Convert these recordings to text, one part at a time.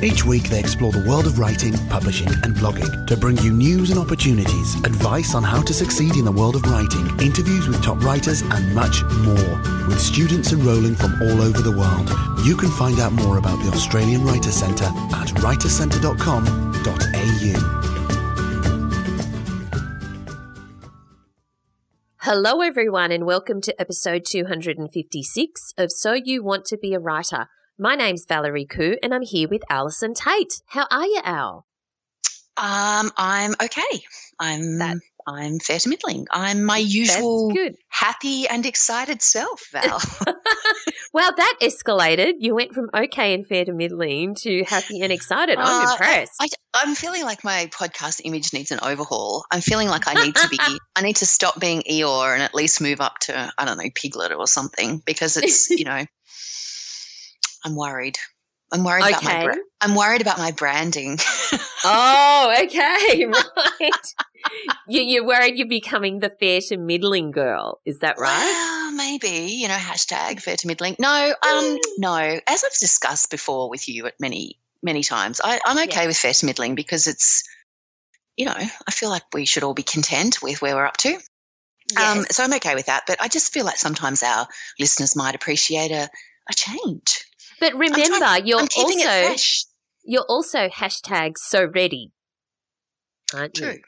Each week, they explore the world of writing, publishing, and blogging to bring you news and opportunities, advice on how to succeed in the world of writing, interviews with top writers, and much more. With students enrolling from all over the world, you can find out more about the Australian Writers Centre at writerscentre.com.au. Hello, everyone, and welcome to episode 256 of So You Want to Be a Writer. My name's Valerie Khoo, and I'm here with Allison Tait. How are you, Al? Um, I'm okay. I'm that, I'm fair to middling. I'm my usual happy and excited self, Val. well, that escalated. You went from okay and fair to middling to happy and excited. I'm uh, impressed. I, am feeling like my podcast image needs an overhaul. I'm feeling like I need to be. I need to stop being Eeyore and at least move up to I don't know Piglet or something because it's you know I'm worried. I'm worried okay. about my bra- I'm worried about my branding. oh, okay, right. you, are worried you're becoming the fair to middling girl. Is that right? Well, maybe you know hashtag fair to middling. No, um, no. As I've discussed before with you at many many times, I, am okay yes. with fair to middling because it's you know I feel like we should all be content with where we're up to. Um, yes. Um, so I'm okay with that. But I just feel like sometimes our listeners might appreciate a, a change. But remember, trying, you're also you're also hashtag so ready, aren't True. you?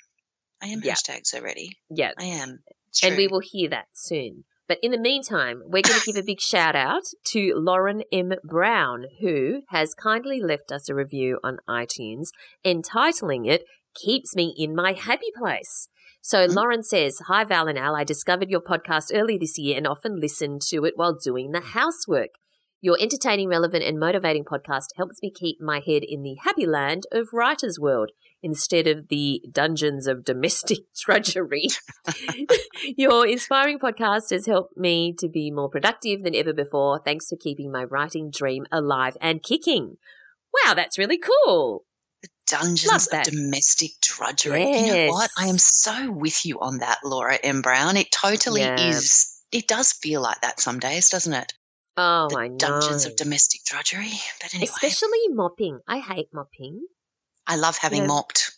I am yeah. hashtag so ready. Yeah, I am. And we will hear that soon. But in the meantime, we're going to give a big shout out to Lauren M. Brown, who has kindly left us a review on iTunes entitling it Keeps Me in My Happy Place. So mm-hmm. Lauren says, Hi Val and Al, I discovered your podcast early this year and often listen to it while doing the housework. Your entertaining, relevant, and motivating podcast helps me keep my head in the happy land of writer's world instead of the dungeons of domestic drudgery. Your inspiring podcast has helped me to be more productive than ever before. Thanks for keeping my writing dream alive and kicking. Wow, that's really cool. The dungeons of domestic drudgery. Yes. You know what? I am so with you on that, Laura M. Brown. It totally yeah. is. It does feel like that some days, doesn't it? Oh, the I know. Dungeons of domestic drudgery. But anyway. Especially mopping. I hate mopping. I love having you know, mopped.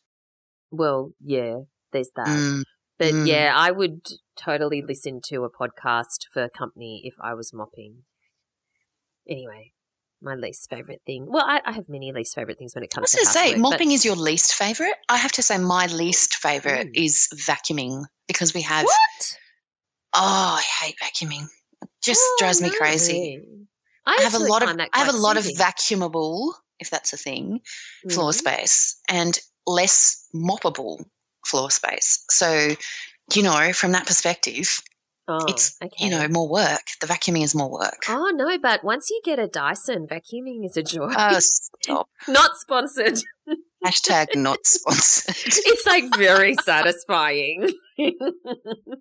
Well, yeah, there's that. Mm, but mm. yeah, I would totally listen to a podcast for company if I was mopping. Anyway, my least favorite thing. Well, I, I have many least favorite things when it comes to mopping. I was going to say mopping but... is your least favorite. I have to say my least favorite mm. is vacuuming because we have. What? Oh, I hate vacuuming just oh, drives me crazy. I, I have a lot of I have a lot soothing. of vacuumable, if that's a thing, mm-hmm. floor space and less moppable floor space. So, you know, from that perspective, Oh, it's okay. you know more work. The vacuuming is more work. Oh no, but once you get a Dyson, vacuuming is a joy. Oh, stop! Not sponsored. Hashtag not sponsored. it's like very satisfying.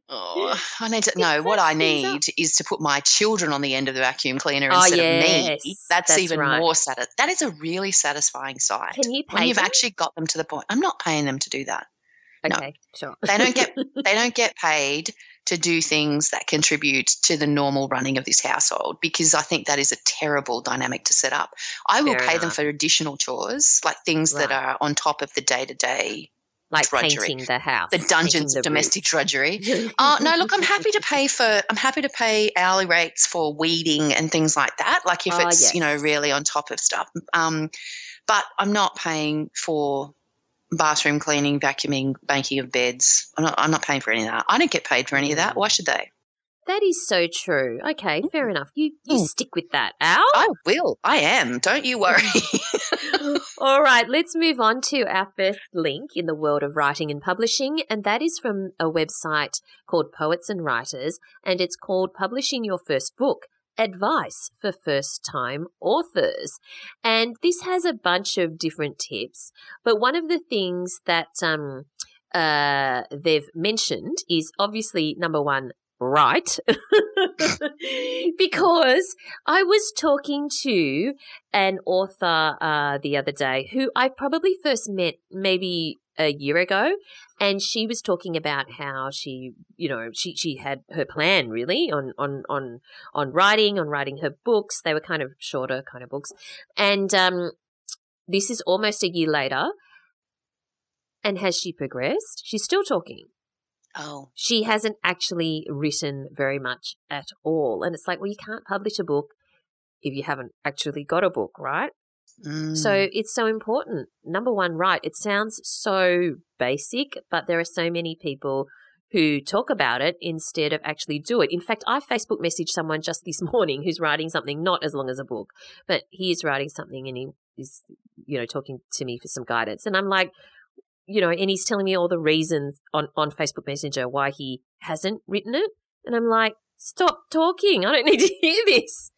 oh, I need to know what I need is to put my children on the end of the vacuum cleaner oh, instead yes, of me. That's, that's even right. more satisfying. That is a really satisfying sight. Can you pay when you've them? actually got them to the point? I'm not paying them to do that. Okay, no. sure. they don't get they don't get paid to do things that contribute to the normal running of this household because I think that is a terrible dynamic to set up. I will Fair pay enough. them for additional chores, like things right. that are on top of the day to day. Like drudgery. painting the house, the dungeons of domestic drudgery. uh, no, look, I'm happy to pay for. I'm happy to pay hourly rates for weeding and things like that. Like if oh, it's yes. you know really on top of stuff. Um, but I'm not paying for bathroom cleaning, vacuuming, banking of beds. I'm not, I'm not paying for any of that. I don't get paid for any of that. Why should they? That is so true. Okay, fair enough. You you mm. stick with that, Al. I will. I am. Don't you worry. All right, let's move on to our first link in the world of writing and publishing, and that is from a website called Poets and Writers, and it's called Publishing Your First Book, advice for first time authors. And this has a bunch of different tips. But one of the things that um, uh, they've mentioned is obviously number one, right. because I was talking to an author uh, the other day who I probably first met maybe a year ago and she was talking about how she you know she she had her plan really on on on on writing on writing her books. They were kind of shorter kind of books. And um this is almost a year later. And has she progressed? She's still talking. Oh. she hasn't actually written very much at all. And it's like well you can't publish a book if you haven't actually got a book right Mm. so it's so important. Number one, right. It sounds so basic, but there are so many people who talk about it instead of actually do it. In fact, I Facebook messaged someone just this morning who's writing something not as long as a book, but he is writing something and he is, you know, talking to me for some guidance. And I'm like, you know, and he's telling me all the reasons on, on Facebook Messenger why he hasn't written it. And I'm like, stop talking. I don't need to hear this.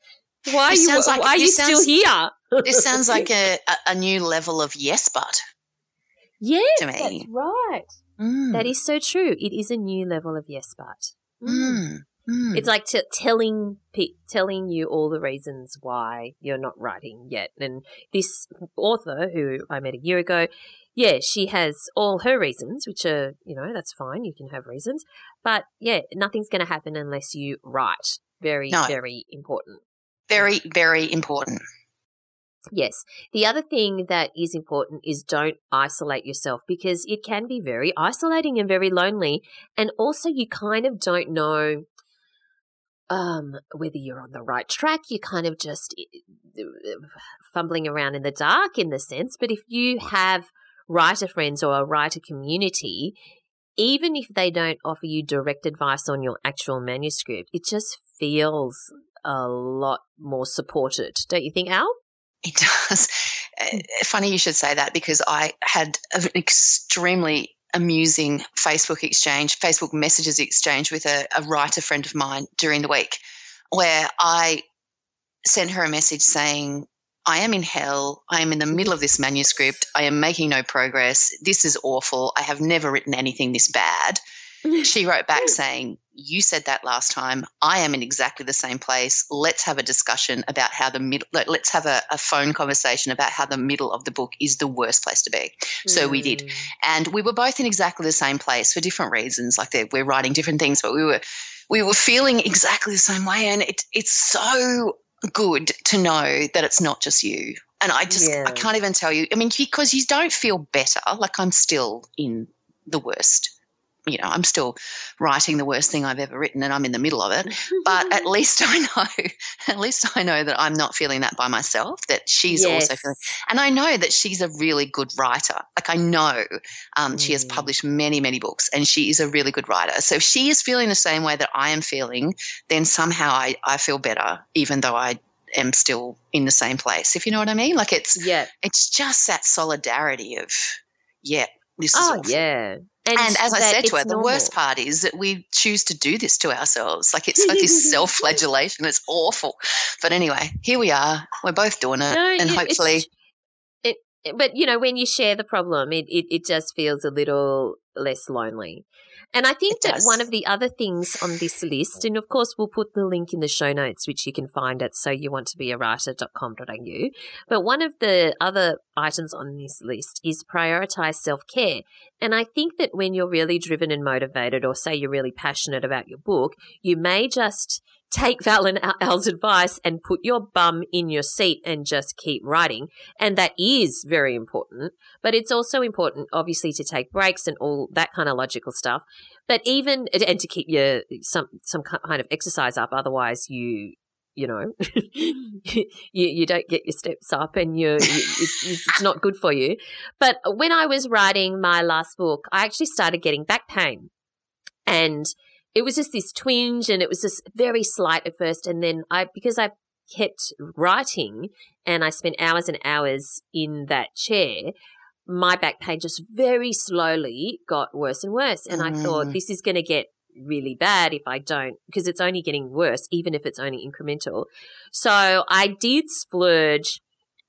Why are you, like- why are you this still here? This sounds like a, a, new level of yes, but. Yes, to me. that's right. Mm. That is so true. It is a new level of yes, but. Mm. Mm. It's like t- telling pe- telling you all the reasons why you're not writing yet. And this author, who I met a year ago, yeah, she has all her reasons, which are you know that's fine. You can have reasons, but yeah, nothing's going to happen unless you write. Very, No. very important. very, very important. Yes. The other thing that is important is don't isolate yourself because it can be very isolating and very lonely. And also, you kind of don't know um, whether you're on the right track. You're kind of just fumbling around in the dark in the sense. But if you have writer friends or a writer community, even if they don't offer you direct advice on your actual manuscript, it just feels a lot more supported, don't you think, Al? It does. Uh, Funny you should say that because I had an extremely amusing Facebook exchange, Facebook messages exchange with a, a writer friend of mine during the week where I sent her a message saying, I am in hell. I am in the middle of this manuscript. I am making no progress. This is awful. I have never written anything this bad. She wrote back saying, You said that last time. I am in exactly the same place. Let's have a discussion about how the middle, let- let's have a, a phone conversation about how the middle of the book is the worst place to be. So we did. Mm. And we were both in exactly the same place for different reasons. Like we're writing different things, but we were, we were feeling exactly the same way. And it, it's so good to know that it's not just you. And I just, Yeah. I can't even tell you. I mean, because you don't feel better. Like I'm still in the worst. You know, I'm still writing the worst thing I've ever written, and I'm in the middle of it. But at least I know, at least I know that I'm not feeling that by myself. That she's also Yes. feeling, and I know that she's a really good writer. Like I know um, she has Mm. published many, many books, and she is a really good writer. So if she is feeling the same way that I am feeling, then somehow I, I feel better, even though I am still in the same place. If you know what I mean? Like it's Yeah. it's just that solidarity of, yeah, this is Oh, awful. yeah. And as I said to her, it's the worst part is that we choose to do this to ourselves. Like it's like this self-flagellation. It's awful. But anyway, here we are. We're both doing it, No, and you- hopefully, it. But you know, when you share the problem, it it, it just feels a little less lonely. And I think It that does. one of the other things on this list, and of course we'll put the link in the show notes, which you can find at so you want to be a writer.com.au. But one of the other items on this list is prioritize self care. And I think that when you're really driven and motivated, or say you're really passionate about your book, you may just take Val and Al's advice and put your bum in your seat and just keep writing. And that is very important. But it's also important, obviously, to take breaks and all that kind of logical stuff. But even, and to keep your, some, some kind of exercise up. Otherwise you, you know, you, you don't get your steps up and you're, you, it's, it's not good for you. But when I was writing my last book, I actually started getting back pain. And it was just this twinge and it was just very slight at first. And then I, because I kept writing and I spent hours and hours in that chair, my back pain just very slowly got worse and worse. And I thought, Mm. this is going to get really bad if I don't, because it's only getting worse, even if it's only incremental. So I did splurge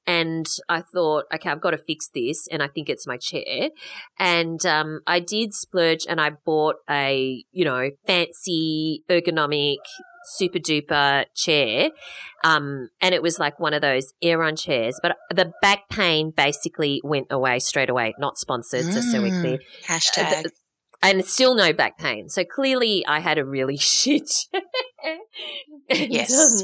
and I thought, okay, I've got to fix this, and I think it's my chair. And um, I did splurge, and I bought a you know fancy ergonomic super duper chair. Um, and it was like one of those Aeron chairs, but the back pain basically went away straight away. Not sponsored, mm, so we're clear. Hashtag. Uh, and still no back pain. So clearly, I had a really shit. and, yes.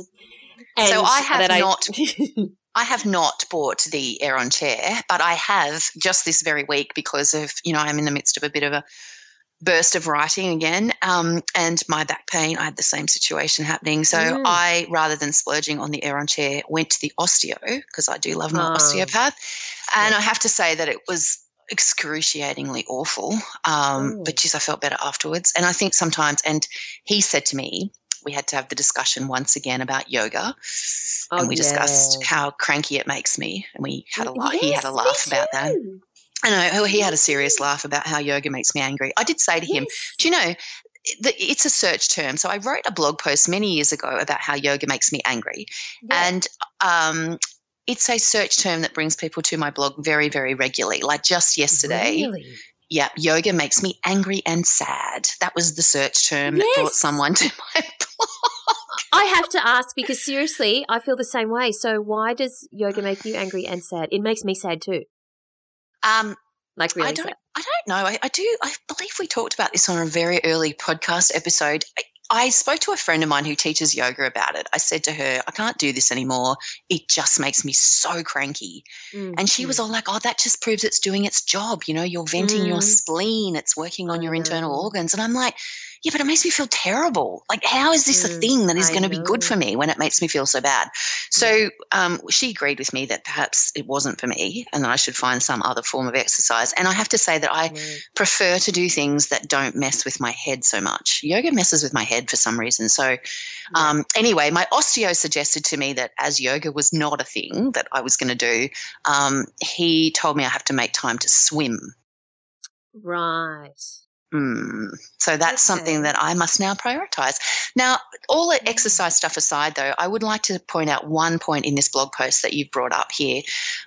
Um, so I have not. I, have not bought the Aeron chair, but I have just this very week because of you know I'm in the midst of a bit of a burst of writing again um, and my back pain i had the same situation happening so mm. i rather than splurging on the Aeron chair went to the osteo because i do love my oh. osteopath and yeah. i have to say that it was excruciatingly awful um, but geez i felt better afterwards and i think sometimes and he said to me we had to have the discussion once again about yoga oh, and we yeah. discussed how cranky it makes me and we had a laugh yes, he had a laugh about that I know he had a serious laugh about how yoga makes me angry. I did say to him, yes. "Do you know?" It's a search term. So I wrote a blog post many years ago about how yoga makes me angry, yeah. and um, it's a search term that brings people to my blog very, very regularly. Like just yesterday, really? yeah, yoga makes me angry and sad. That was the search term yes. that brought someone to my blog. I have to ask because seriously, I feel the same way. So why does yoga make you angry and sad? It makes me sad too. Um, like really I don't, I don't know. I, I, do. I believe we talked about this on a very early podcast episode. I, I spoke to a friend of mine who teaches yoga about it. I said to her, I can't do this anymore. It just makes me so cranky. Mm-hmm. And she was mm. all like, Oh, that just proves it's doing its job. You know, you're venting mm-hmm. your spleen, it's working on your internal organs. And I'm like, yeah, but it makes me feel terrible. Like, how is this mm, a thing that is going to be good for me when it makes me feel so bad? So um, she agreed with me that perhaps it wasn't for me and that I should find some other form of exercise. And I have to say that I mm. prefer to do things that don't mess with my head so much. Yoga messes with my head for some reason. So, um, anyway, my osteo suggested to me that as yoga was not a thing that I was going to do, um, he told me I have to make time to swim. Right. Mm. So that's okay. something that I must now prioritize. Now, all the exercise stuff aside, though, I would like to point out one point in this blog post that you've brought up here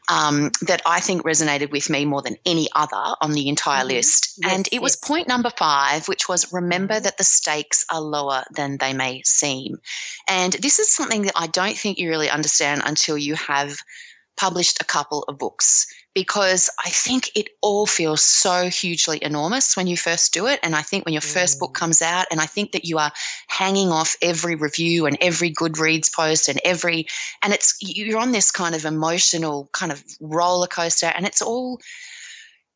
um, that I think resonated with me more than any other on the entire mm-hmm. list. Yes, and it was point number five, which was remember mm-hmm. that the stakes are lower than they may seem. And this is something that I don't think you really understand until you have published a couple of books because I think it all feels so hugely enormous when you first do it. And I think when your first book mm. comes out, and I think that you are hanging off every review and every Goodreads post and every, and it's, you're on this kind of emotional kind of roller coaster, and it's all,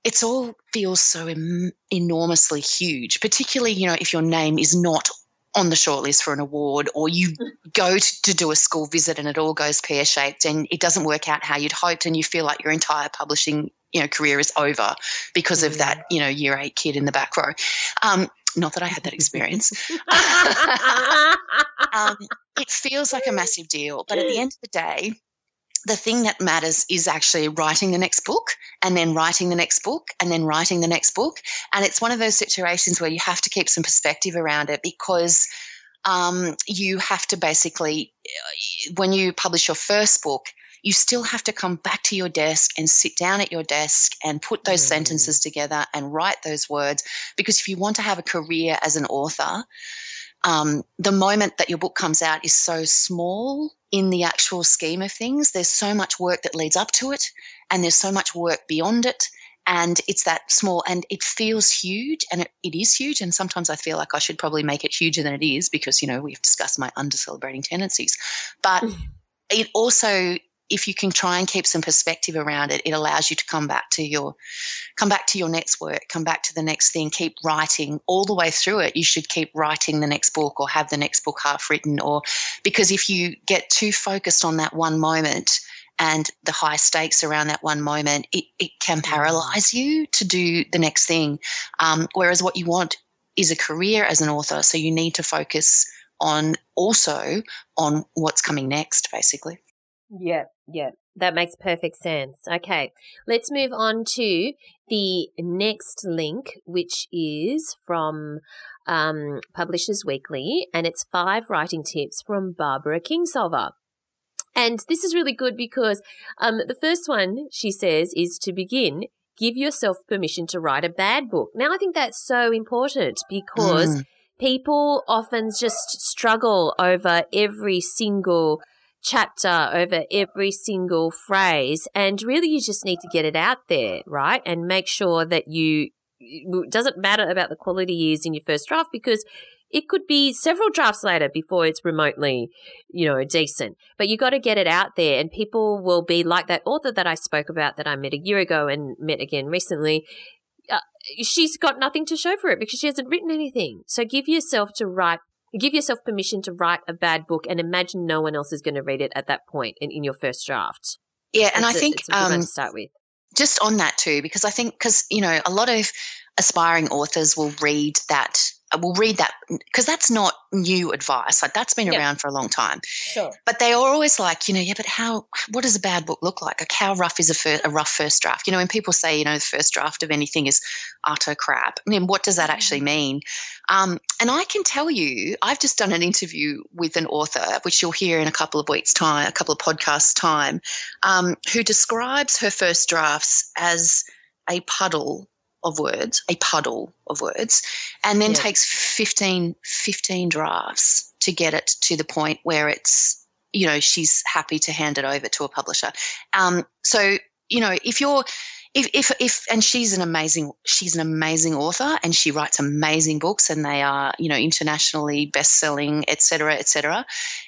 it's all feels so em- enormously huge, particularly, you know, if your name is not on the shortlist for an award, or you go to, to do a school visit and it all goes pear shaped and it doesn't work out how you'd hoped, and you feel like your entire publishing you know career is over because of that you know year eight kid in the back row. Um, not that I had that experience. um, it feels like a massive deal, but at the end of the day, the thing that matters is actually writing the next book and then writing the next book and then writing the next book. And it's one of those situations where you have to keep some perspective around it because um, you have to basically, uh, when you publish your first book, you still have to come back to your desk and sit down at your desk and put those mm. sentences together and write those words. Because if you want to have a career as an author, um, the moment that your book comes out is so small in the actual scheme of things. There's so much work that leads up to it, and there's so much work beyond it. And it's that small, and it feels huge, and it, it is huge. And sometimes I feel like I should probably make it huger than it is because, you know, we've discussed my under celebrating tendencies. But it also if you can try and keep some perspective around it, it allows you to come back to your come back to your next work, come back to the next thing, keep writing all the way through it. You should keep writing the next book or have the next book half written or because if you get too focused on that one moment and the high stakes around that one moment, it, it can paralyze you to do the next thing. Um, whereas what you want is a career as an author. So you need to focus on also on what's coming next, basically. Yeah, yeah. That makes perfect sense. Okay, let's move on to the next link, which is from um, Publishers Weekly, and it's five writing tips from Barbara Kingsolver. And this is really good because um, the first one she says is to begin, give yourself permission to write a bad book. Now, I think that's so important because mm. people often just struggle over every single chapter over every single phrase. And really, you just need to get it out there, right? And make sure that you, it doesn't matter about the quality is in your first draft because it could be several drafts later before it's remotely, you know, decent. But you got to get it out there, and people will be like that author that I spoke about that I met a year ago and met again recently. Uh, she's got nothing to show for it because she hasn't written anything. So give yourself to write. Give yourself permission to write a bad book and imagine no one else is going to read it at that point in, in your first draft. Yeah, and That's I think a, um, to start with. Just on that too, because I think because you know a lot of aspiring authors will read that will read that because that's not new advice. Like that's been around for a long time. Sure. But they are always like, you know, yeah, but how? What does a bad book look like? Like how rough is a, fir- a rough first draft? You know, when people say, you know, the first draft of anything is utter crap. I mean, what does that actually mm-hmm. mean? Um, and I can tell you, I've just done an interview with an author, which you'll hear in a couple of weeks' time, a couple of podcasts' time, um, who describes her first drafts as a puddle of words, a puddle of words, and then yeah. takes 15, 15 drafts to get it to the point where it's, you know, she's happy to hand it over to a publisher. Um, so, you know, if you're, if, if, if, and she's an amazing, she's an amazing author and she writes amazing books and they are, you know, internationally best selling, et cetera, et cetera.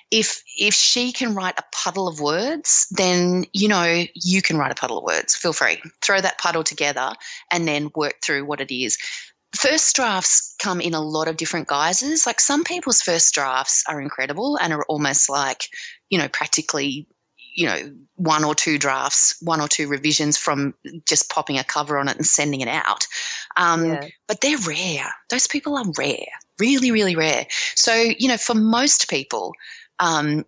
If, if she can write a puddle of words, then, you know, you can write a puddle of words. Feel free. Throw that puddle together and then work through what it is first drafts come in a lot of different guises. Like some people's first drafts are incredible and are almost like, you know, practically you know, one or two drafts, one or two revisions from just popping a cover on it and sending it out. Um, yeah. But they're rare. Those people are rare, really, really rare. So, you know, for most people, um,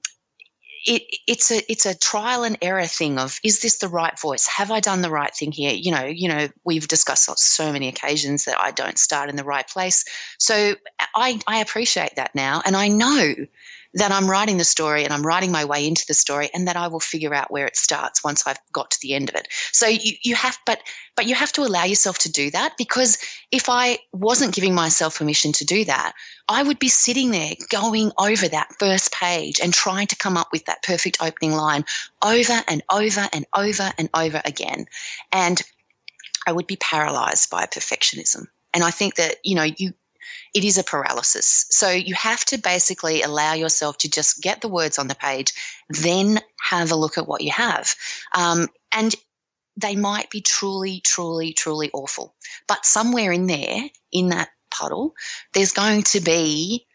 it, it's a it's a trial and error thing of is this the right voice? Have I done the right thing here? You know, you know, we've discussed on so many occasions that I don't start in the right place. So I I appreciate that now, and I know that I'm writing the story and I'm writing my way into the story and that I will figure out where it starts once I've got to the end of it. So you, you have, but, but you have to allow yourself to do that because if I wasn't giving myself permission to do that, I would be sitting there going over that first page and trying to come up with that perfect opening line over and over and over and over again. And I would be paralyzed by perfectionism. And I think that, you know, you, it is a paralysis. So you have to basically allow yourself to just get the words on the page, then have a look at what you have. Um, and they might be truly, truly, truly awful. But somewhere in there, in that puddle, there's going to be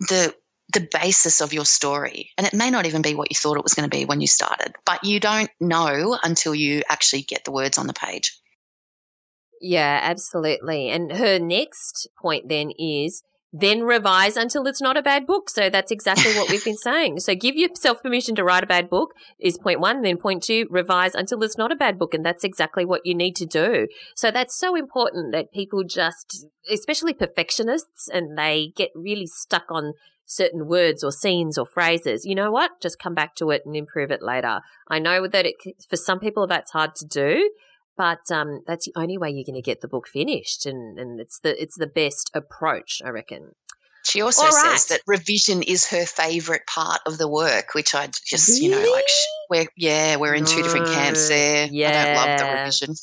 the the basis of your story. And it may not even be what you thought it was going to be when you started, but you don't know until you actually get the words on the page. Yeah, absolutely. And her next point then is then revise until it's not a bad book. So that's exactly what we've been saying. So give yourself permission to write a bad book is point one. Then point two, revise until it's not a bad book. And that's exactly what you need to do. So that's so important that people just, especially perfectionists, and they get really stuck on certain words or scenes or phrases. You know what? Just come back to it and improve it later. I know that it, for some people that's hard to do. But um, that's the only way you're going to get the book finished, and, and it's the it's the best approach, I reckon. She also right. says that revision is her favorite part of the work, which I just, really? you know, like we're yeah, we're in no. two different camps there. Yeah. I don't love the revision.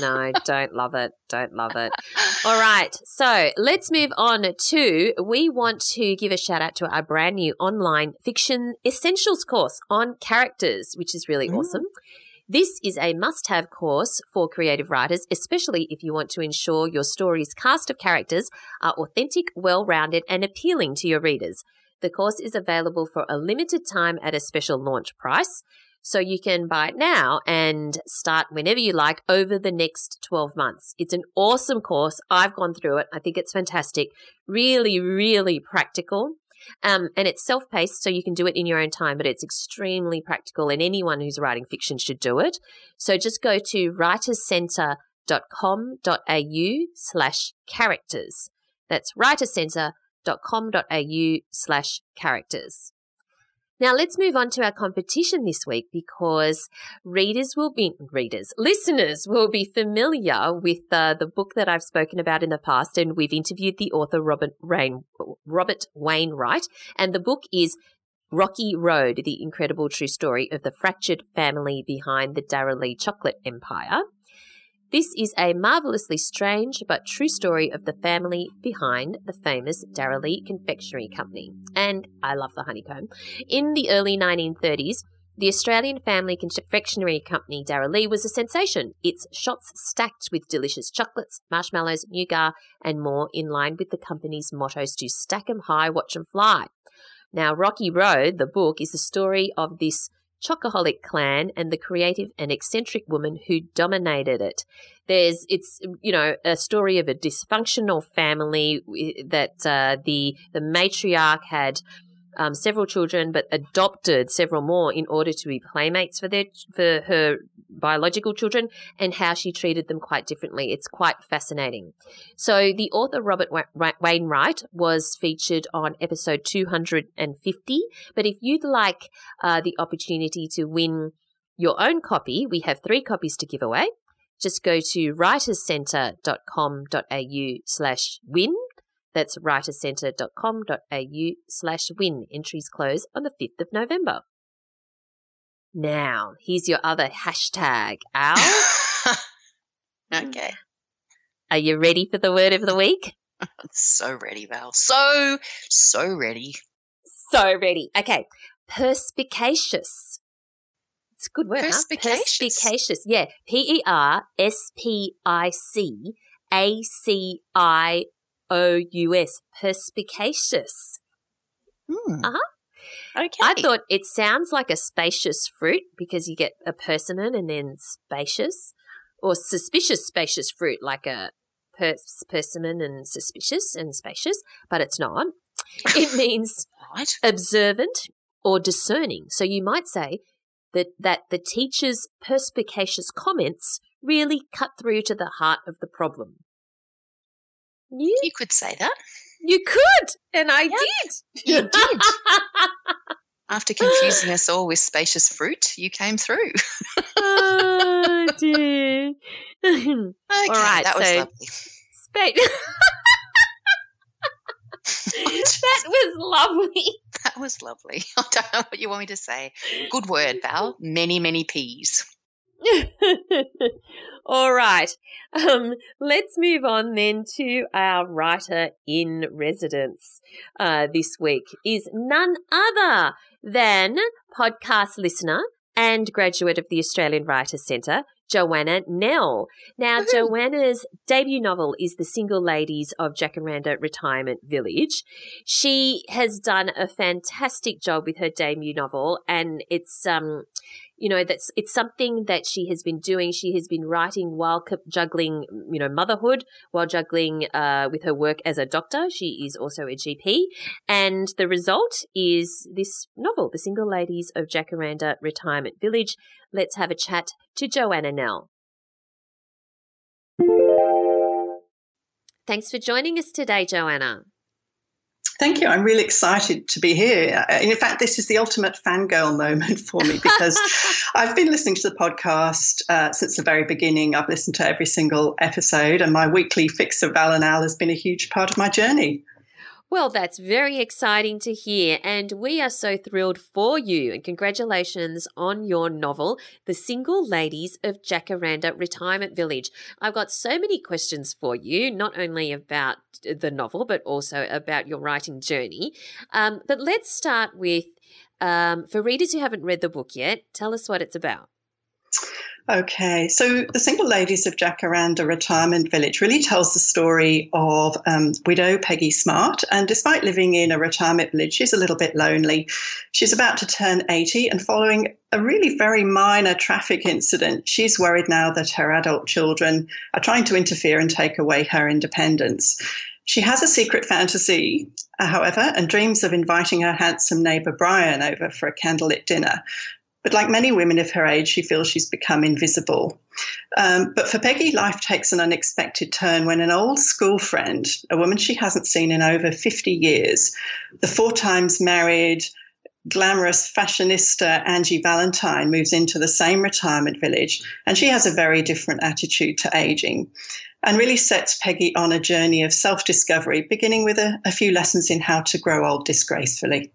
no, don't love it. Don't love it. All right. So let's move on to we want to give a shout out to our brand new online fiction essentials course on characters, which is really mm. awesome. This is a must have course for creative writers, especially if you want to ensure your story's cast of characters are authentic, well rounded, and appealing to your readers. The course is available for a limited time at a special launch price. So you can buy it now and start whenever you like over the next 12 months. It's an awesome course. I've gone through it. I think it's fantastic. Really, really practical. Um, and it's self paced, so you can do it in your own time, but it's extremely practical, and anyone who's writing fiction should do it. So just go to writerscentre.com.au slash characters. That's writerscentre.com.au slash characters. Now let's move on to our competition this week because readers will be readers, listeners will be familiar with uh, the book that I've spoken about in the past, and we've interviewed the author Robert Rain, Robert Wainwright, and the book is Rocky Road: The Incredible True Story of the Fractured Family Behind the Darrell Chocolate Empire. This is a marvelously strange but true story of the family behind the famous Darrell Confectionery Company. And I love the honeycomb. In the early 1930s, the Australian family confectionery company Darrell was a sensation. Its shops stacked with delicious chocolates, marshmallows, nougat, and more in line with the company's mottos to stack 'em high, watch 'em fly. Now, Rocky Road, the book, is the story of this chocoholic clan and the creative and eccentric woman who dominated it. There's, it's, you know, a story of a dysfunctional family that uh, the the matriarch had um, several children, but adopted several more in order to be playmates for their for her biological children, and how she treated them quite differently. It's quite fascinating. So the author Robert Wainwright was featured on episode 250. But if you'd like uh, the opportunity to win your own copy, we have three copies to give away. Just go to writerscentre.com.au slash win that's writerscentre.com.au slash win. Entries close on the 5th of November. Now, here's your other hashtag, Al. okay. Are you ready for the word of the week? so ready, Val. So, so ready. So ready. Okay. Perspicacious. It's a good word, Perspicacious. Huh? Perspicacious. Yeah. P E R S P I C A C I O U S, perspicacious. Hmm. Uh huh. Okay. I thought it sounds like a spacious fruit because you get a persimmon and then spacious, or suspicious spacious fruit like a pers- persimmon and suspicious and spacious, but it's not. It means right. observant or discerning. So you might say that that the teacher's perspicacious comments really cut through to the heart of the problem. You, you could say that. You could, and I did. You did. After confusing us all with spacious fruit, you came through. oh dear. okay, all right, that was so lovely. Spa- that was lovely. That was lovely. I don't know what you want me to say. Good word, Val. Many, many peas. All right. Um, let's move on then to our writer in residence uh, this week is none other than podcast listener and graduate of the Australian Writers Centre, Joanna Nell. Now. Joanna's debut novel is The Single Ladies of Jacaranda Retirement Village. She has done a fantastic job with her debut novel, and it's um, you know that's it's something that she has been doing. She has been writing while juggling you know motherhood while juggling uh, with her work as a doctor. She is also a gp and the result is this novel the single ladies of jacaranda retirement village. Let's have a chat to joanna nell. Thanks for joining us today joanna Thank you. I'm really excited to be here. In fact, this is the ultimate fangirl moment for me because I've been listening to the podcast uh, since the very beginning. I've listened to every single episode, and my weekly fix of Val and Al has been a huge part of my journey. Well, that's very exciting to hear, and we are so thrilled for you. And congratulations on your novel, The Single Ladies of Jacaranda Retirement Village. I've got so many questions for you, not only about the novel, but also about your writing journey. Um, but let's start with um, for readers who haven't read the book yet, tell us what it's about. Okay, so the Single Ladies of Jacaranda Retirement Village really tells the story of um, widow Peggy Smart. And despite living in a retirement village, she's a little bit lonely. She's about to turn 80, and following a really very minor traffic incident, she's worried now that her adult children are trying to interfere and take away her independence. She has a secret fantasy, however, and dreams of inviting her handsome neighbour Brian over for a candlelit dinner. But like many women of her age, she feels she's become invisible. Um, but for Peggy, life takes an unexpected turn when an old school friend, a woman she hasn't seen in over 50 years, the four times married, glamorous fashionista Angie Valentine moves into the same retirement village, and she has a very different attitude to aging and really sets Peggy on a journey of self discovery, beginning with a, a, few lessons in how to grow old disgracefully.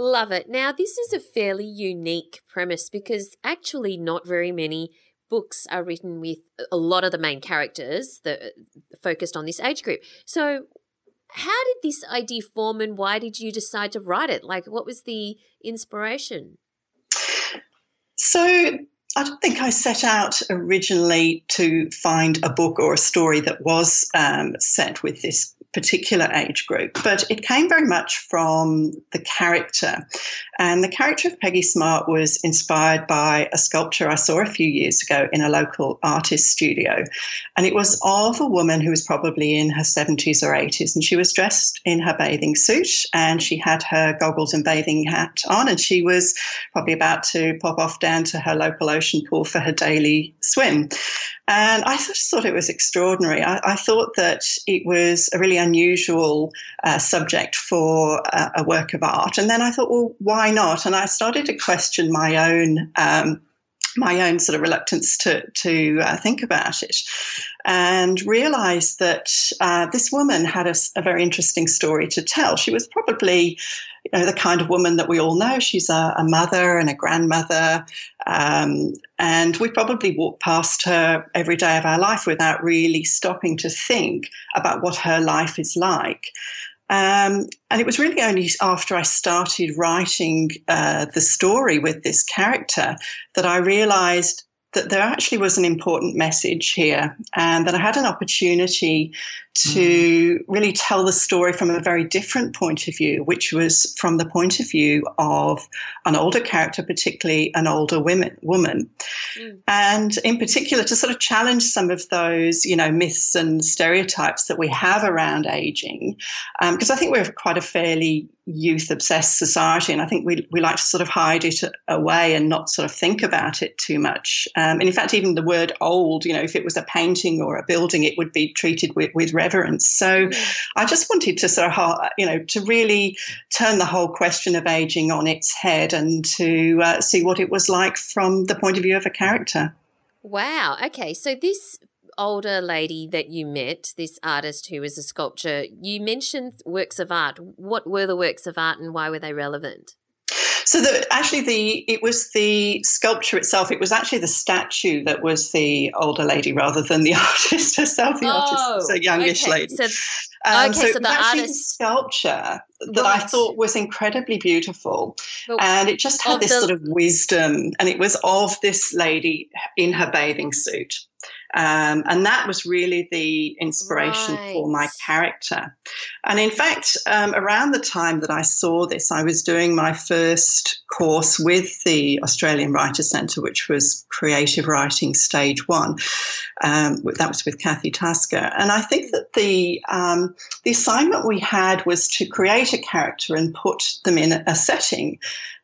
Love it. Now, this is a fairly unique premise because actually, not very many books are written with a lot of the main characters that focused on this age group. So, how did this idea form and why did you decide to write it? Like, what was the inspiration? So, I don't think I set out originally to find a book or a story that was um, set with this particular age group, but it came very much from the character. And the character of Peggy Smart was inspired by a sculpture I saw a few years ago in a local artist studio. And it was of a woman who was probably in her 70s or 80s, and she was dressed in her bathing suit and she had her goggles and bathing hat on, and she was probably about to pop off down to her local ocean pool for her daily swim. And I just thought it was extraordinary. I, I thought that it was a really unusual uh, subject for a, a, work of art. And then I thought, well, why not? And I started to question my own. Um, my own sort of reluctance to to uh, think about it, and realised that uh, this woman had a, a, very interesting story to tell. She was probably you know, the kind of woman that we all know. She's a, a mother and a grandmother, um, and we probably walk past her every day of our life without really stopping to think about what her life is like. Um, and it was really only after I started writing uh, the story with this character that I realized that there actually was an important message here and that I had an opportunity to mm. really tell the story from a very different point of view, which was from the point of view of an older character, particularly an older women, woman. Mm. And in particular, to sort of challenge some of those, you know, myths and stereotypes that we have around aging. Because um, I think we're quite a fairly youth obsessed society, and I think we, we like to sort of hide it away and not sort of think about it too much. Um, and in fact, even the word old, you know, if it was a painting or a building, it would be treated with, with reverence. So I just wanted to sort of, you know, to really turn the whole question of aging on its head and to uh, see what it was like from the point of view of a character. Wow. Okay. So this older lady that you met, this artist who was a sculptor, you mentioned works of art. What were the works of art and why were they relevant? So the, actually, the it was the sculpture itself. It was actually the statue that was the older lady rather than the artist herself. The oh, artist was a youngish okay. lady. So, um, okay, so, so the artist sculpture that right. I thought was incredibly beautiful, but and it just had this the, sort of wisdom, and it was of this lady in her bathing suit. Um, and that was really the inspiration right. for my character. And in fact, um, around the time that I saw this, I was doing my first course with the Australian Writer Centre, which was Creative Writing Stage One. Um, that was with Kathy Tasker. And I think that the, um, the assignment we had was to create a character and put them in a setting.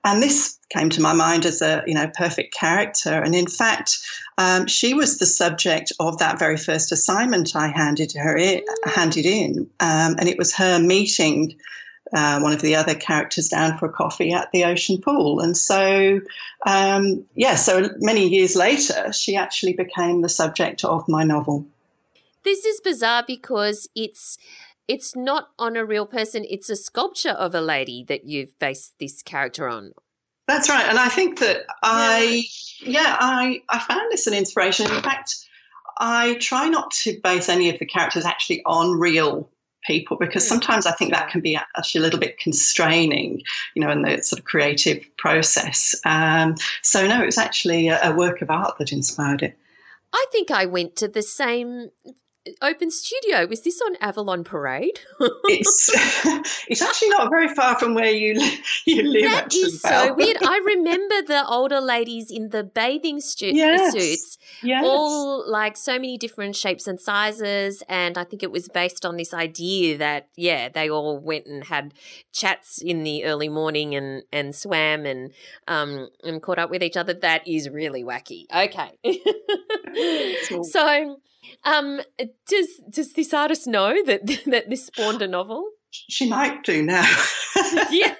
And this came to my mind as a you know perfect character. And in fact, um, she was the subject of that very first assignment I handed her in, handed in, um, and it was her meeting. Uh, one of the other characters down for a coffee at the ocean pool. And so, um, yeah, so many years later, she actually became the subject of my novel. This is bizarre because it's it's not on a real person, it's a sculpture of a lady that you've based this character on. That's right. And I think that I, yeah, I, I found this an inspiration. In fact, I try not to base any of the characters actually on real people because hmm. sometimes I think that can be actually a little bit constraining, you know, in the sort of creative process. Um, so, no, it was actually a, a work of art that inspired it. I think I went to the same open studio. Was this on Avalon Parade? it's it's actually not very far from where you you live. That is so weird. I remember the older ladies in the bathing stu- yes. suits, yes. all like so many different shapes and sizes, and I think it was based on this idea that yeah, they all went and had chats in the early morning and and swam and um and caught up with each other. That is really wacky. Okay, so um, does does this artist know that that this spawned a novel? She might do now. yeah.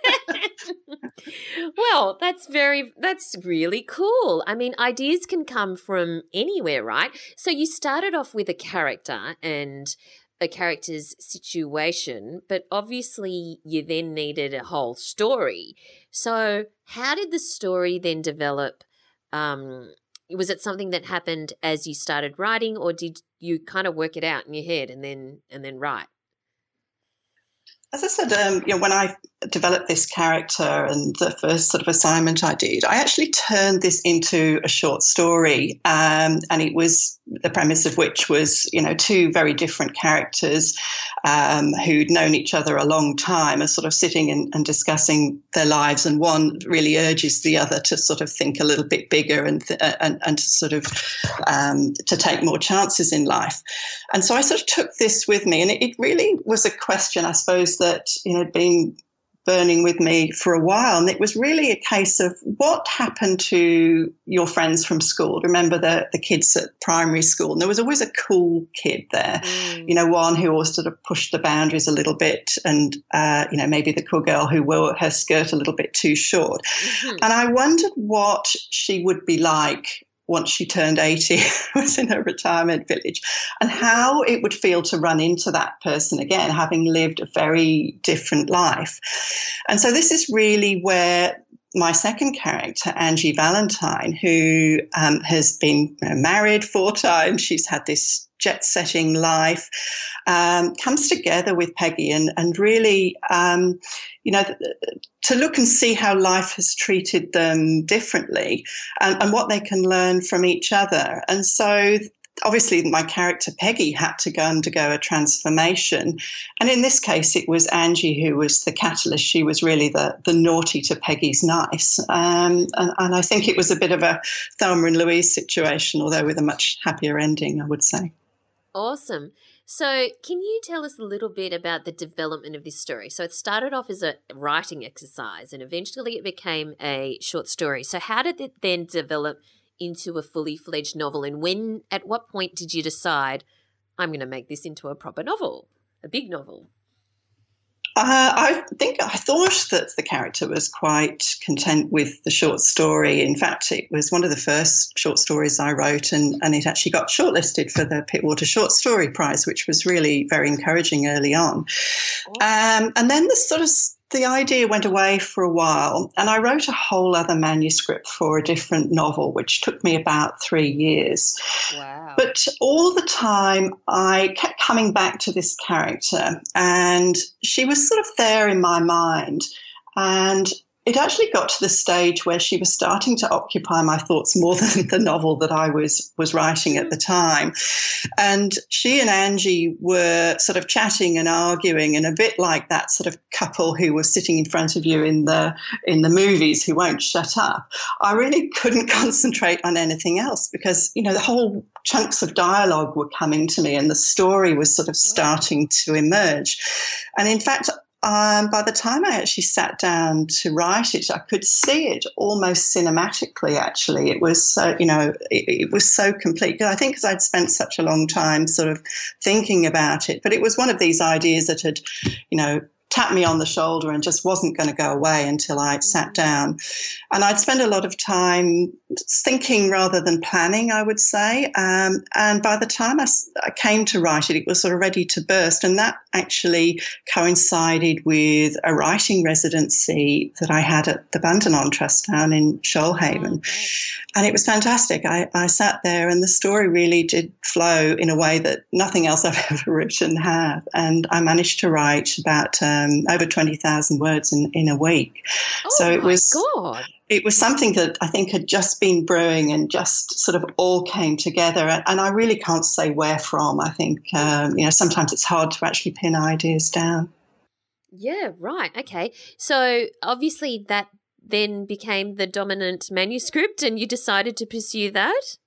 well, that's very that's really cool. I mean, ideas can come from anywhere, right? So you started off with a character and a character's situation, but obviously you then needed a whole story. So, how did the story then develop um, was it something that happened as you started writing or did you kind of work it out in your head and then and then write? As I said, um, you know, when I developed this character and the first sort of assignment I did, I actually turned this into a short story, um, and it was the premise of which was, you know, two very different characters um, who'd known each other a long time, are sort of sitting and, and, discussing their lives, and one really urges the other to sort of think a little bit bigger and th- and, and to sort of um, to take more chances in life. And so I sort of took this with me, and it, it really was a question, I suppose that you know been burning with me for a while. And it was really a case of what happened to your friends from school. Remember the, the kids at primary school? And there was always a cool kid there, mm. you know, one who always sort of pushed the boundaries a little bit and, uh, you know, maybe the cool girl who wore her skirt a little bit too short. Mm-hmm. And I wondered what she would be like once she turned 80, was in her retirement village, and how it would feel to run into that person again, having lived a very different life. And so, this is really where my second character, Angie Valentine, who um, has been married four times, she's had this jet setting life, um, comes together with Peggy and, and really, um, you know, to look and see how life has treated them differently and, and what they can learn from each other. And so obviously my character Peggy had to go undergo a transformation. And in this case, it was Angie who was the catalyst. She was really the, the naughty to Peggy's nice. Um, and, and, I think it was a bit of a Thelma and Louise situation, although with a much happier ending, I would say. Awesome. So, can you tell us a little bit about the development of this story? So, it started off as a writing exercise and eventually it became a short story. So, how did it then develop into a fully fledged novel? And when, at what point did you decide, I'm going to make this into a proper novel, a big novel? Uh, I think I thought that the character was quite content with the short story. In fact, it was one of the first short stories I wrote, and, and it actually got shortlisted for the Pittwater Short Story Prize, which was really very encouraging early on. Awesome. Um, and then the sort of the idea went away for a while, and I wrote a whole other manuscript for a different novel, which took me about three years. Wow. But all the time, I kept coming back to this character, and she was sort of there in my mind. And it actually got to the stage where she was starting to occupy my thoughts more than the novel that I was was writing at the time. And she and Angie were sort of chatting and arguing, and a bit like that sort of couple who was sitting in front of you in the in the movies who won't shut up. I really couldn't concentrate on anything else because you know the whole chunks of dialogue were coming to me, and the story was sort of starting to emerge. And in fact, um, by the time I actually sat down to write it, I could see it almost cinematically. Actually, it was so you know it, it was so complete. I think because I'd spent such a long time sort of thinking about it, but it was one of these ideas that had you know tapped me on the shoulder and just wasn't going to go away until I sat down. And I'd spend a lot of time thinking rather than planning, I would say. Um, and by the time I, I, came to write it, it was sort of ready to burst. And that actually coincided with a writing residency that I had at the Bundanon Trust down in Shoalhaven. Oh, and it was fantastic. I, I sat there and the story really did flow in a way that nothing else I've ever written had. And I managed to write about uh, um, over 20,000 words in, in a week. Oh so it was God. It was something that I think had just been brewing and just sort of all came together. And I really can't say where from. I think, um, you know, sometimes it's hard to actually pin ideas down. Yeah, right. Okay. So obviously that then became the dominant manuscript and you decided to pursue that?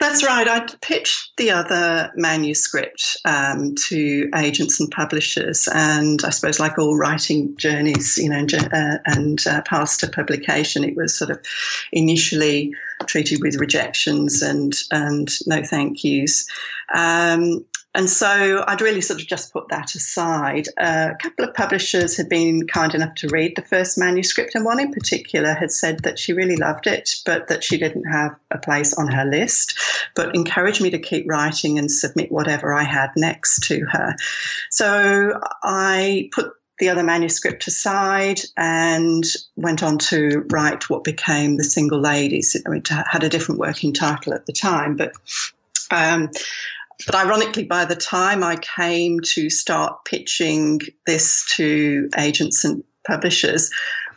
That's right. I pitched the other manuscript um, to agents and publishers, and I suppose, like all writing journeys, you know, uh, and uh, to publication, it was sort of initially treated with rejections and and no thank yous. Um, and so I'd really sort of just put that aside. Uh, a couple of publishers had been kind enough to read the first manuscript, and one in particular had said that she really loved it, but that she didn't have a place on her list, but encouraged me to keep writing and submit whatever I had next to her. So I put the other manuscript aside and went on to write what became The Single Ladies. I mean, it had a different working title at the time, but. Um, but ironically, by the time I came to start pitching this to agents and publishers,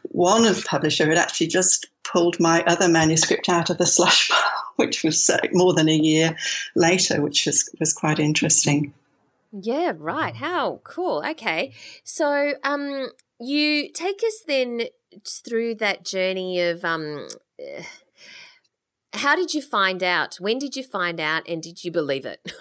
one of the publisher had actually just pulled my other manuscript out of the slush pile, which was uh, more than a year later, which was, was quite interesting. Yeah, right. How cool. Okay. So, um, you take us then through that journey of um, how did you find out? When did you find out, and did you believe it?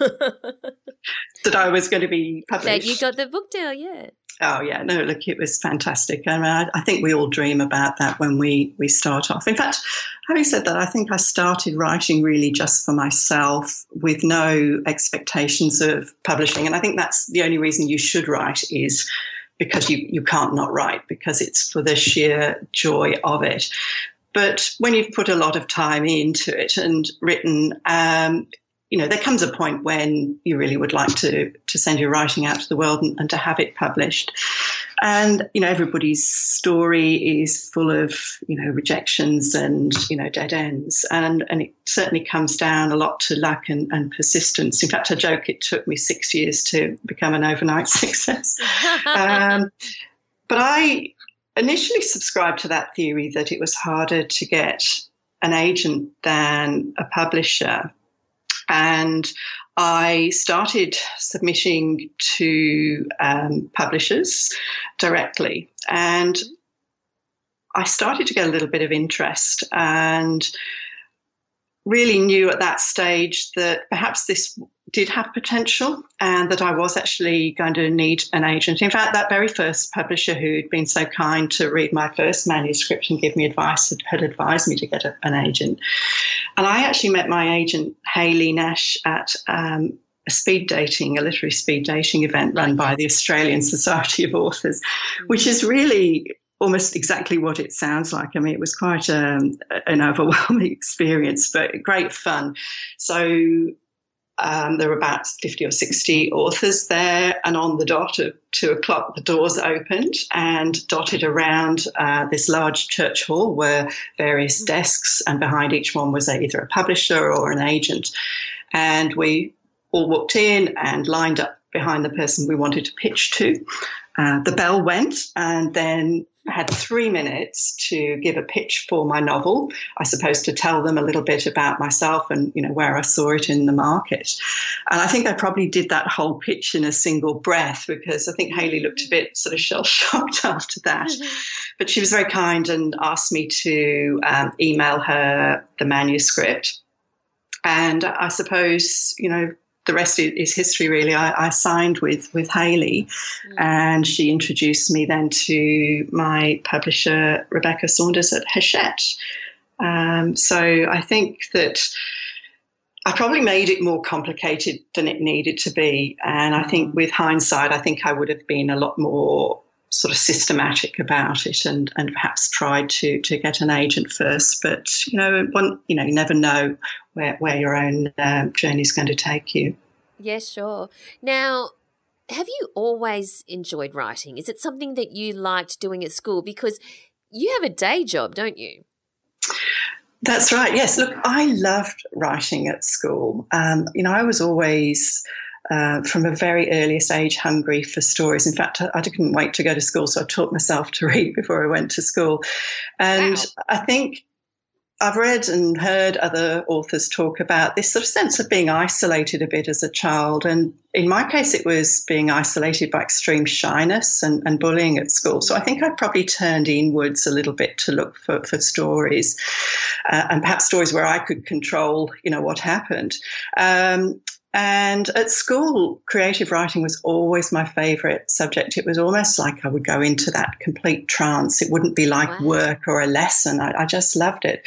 that I was going to be published. That you got the book deal, yeah. Oh yeah, no, look, it was fantastic. I, mean, I, I, think we all dream about that when we we start off. In fact, having said that, I think I started writing really just for myself, with no expectations of publishing. And I think that's the only reason you should write is because you you can't not write because it's for the sheer joy of it. But when you've put a lot of time into it and written, um, you know, there comes a point when you really would like to to send your writing out to the world and, and, to have it published. And you know, everybody's story is full of you know rejections and you know dead ends, and and it certainly comes down a lot to luck and, and persistence. In fact, I joke it took me six years to become an overnight success. um, but I initially subscribed to that theory that it was harder to get an agent than a publisher. And I started submitting to um, publishers directly. And I started to get a little bit of interest. And really knew at that stage that perhaps this did have potential and that I was actually going to need an agent. In fact, that very first publisher who'd been so kind to read my first manuscript and give me advice had, had advised me to get a, an agent. And I actually met my agent, Haylee Nash, at um, a speed dating, a literary speed dating event run by the Australian Society of Authors, which is really almost exactly what it sounds like. I mean, it was quite um, an overwhelming experience, but great fun. So um, there were about 50 or 60 authors there, and on the dot of two o'clock, the doors opened and dotted around uh, this large church hall were various mm. desks, and behind each one was either a publisher or an agent. And we all walked in and lined up behind the person we wanted to pitch to. Uh, the bell went, and then had three minutes to give a pitch for my novel. I suppose to tell them a little bit about myself and you know where I saw it in the market. And I think I probably did that whole pitch in a single breath because I think Haylee looked a bit sort of shell shocked after that. But she was very kind and asked me to um, email her the manuscript. And I suppose you know the rest is history, really. I, I signed with with Haylee, mm. and she introduced me then to my publisher Rebecca Saunders at Hachette. Um, so I think that I probably made it more complicated than it needed to be, and I think mm. with hindsight, I think I would have been a lot more sort of systematic about it and, and perhaps tried to to get an agent first. But you know, one you know, you never know where where your own um, journey is going to take you. Yeah, sure. Now, have you always enjoyed writing? Is it something that you liked doing at school? Because you have a day job, don't you? That's right. Yes. Look, I loved writing at school. Um, you know, I was always uh, from a very earliest age hungry for stories. In fact, I, I, didn't wait to go to school, so I taught myself to read before I went to school. And wow. I think I've read and heard other authors talk about this sort of sense of being isolated a bit as a child. And in my case, it was being isolated by extreme shyness and, and bullying at school. So I think I probably turned inwards a little bit to look for, for stories uh, and perhaps stories where I could control, you know, what happened. Um, and at school, creative writing was always my favorite subject. It was almost like I would go into that complete trance. It wouldn't be like wow. work or a lesson. I, I, just loved it.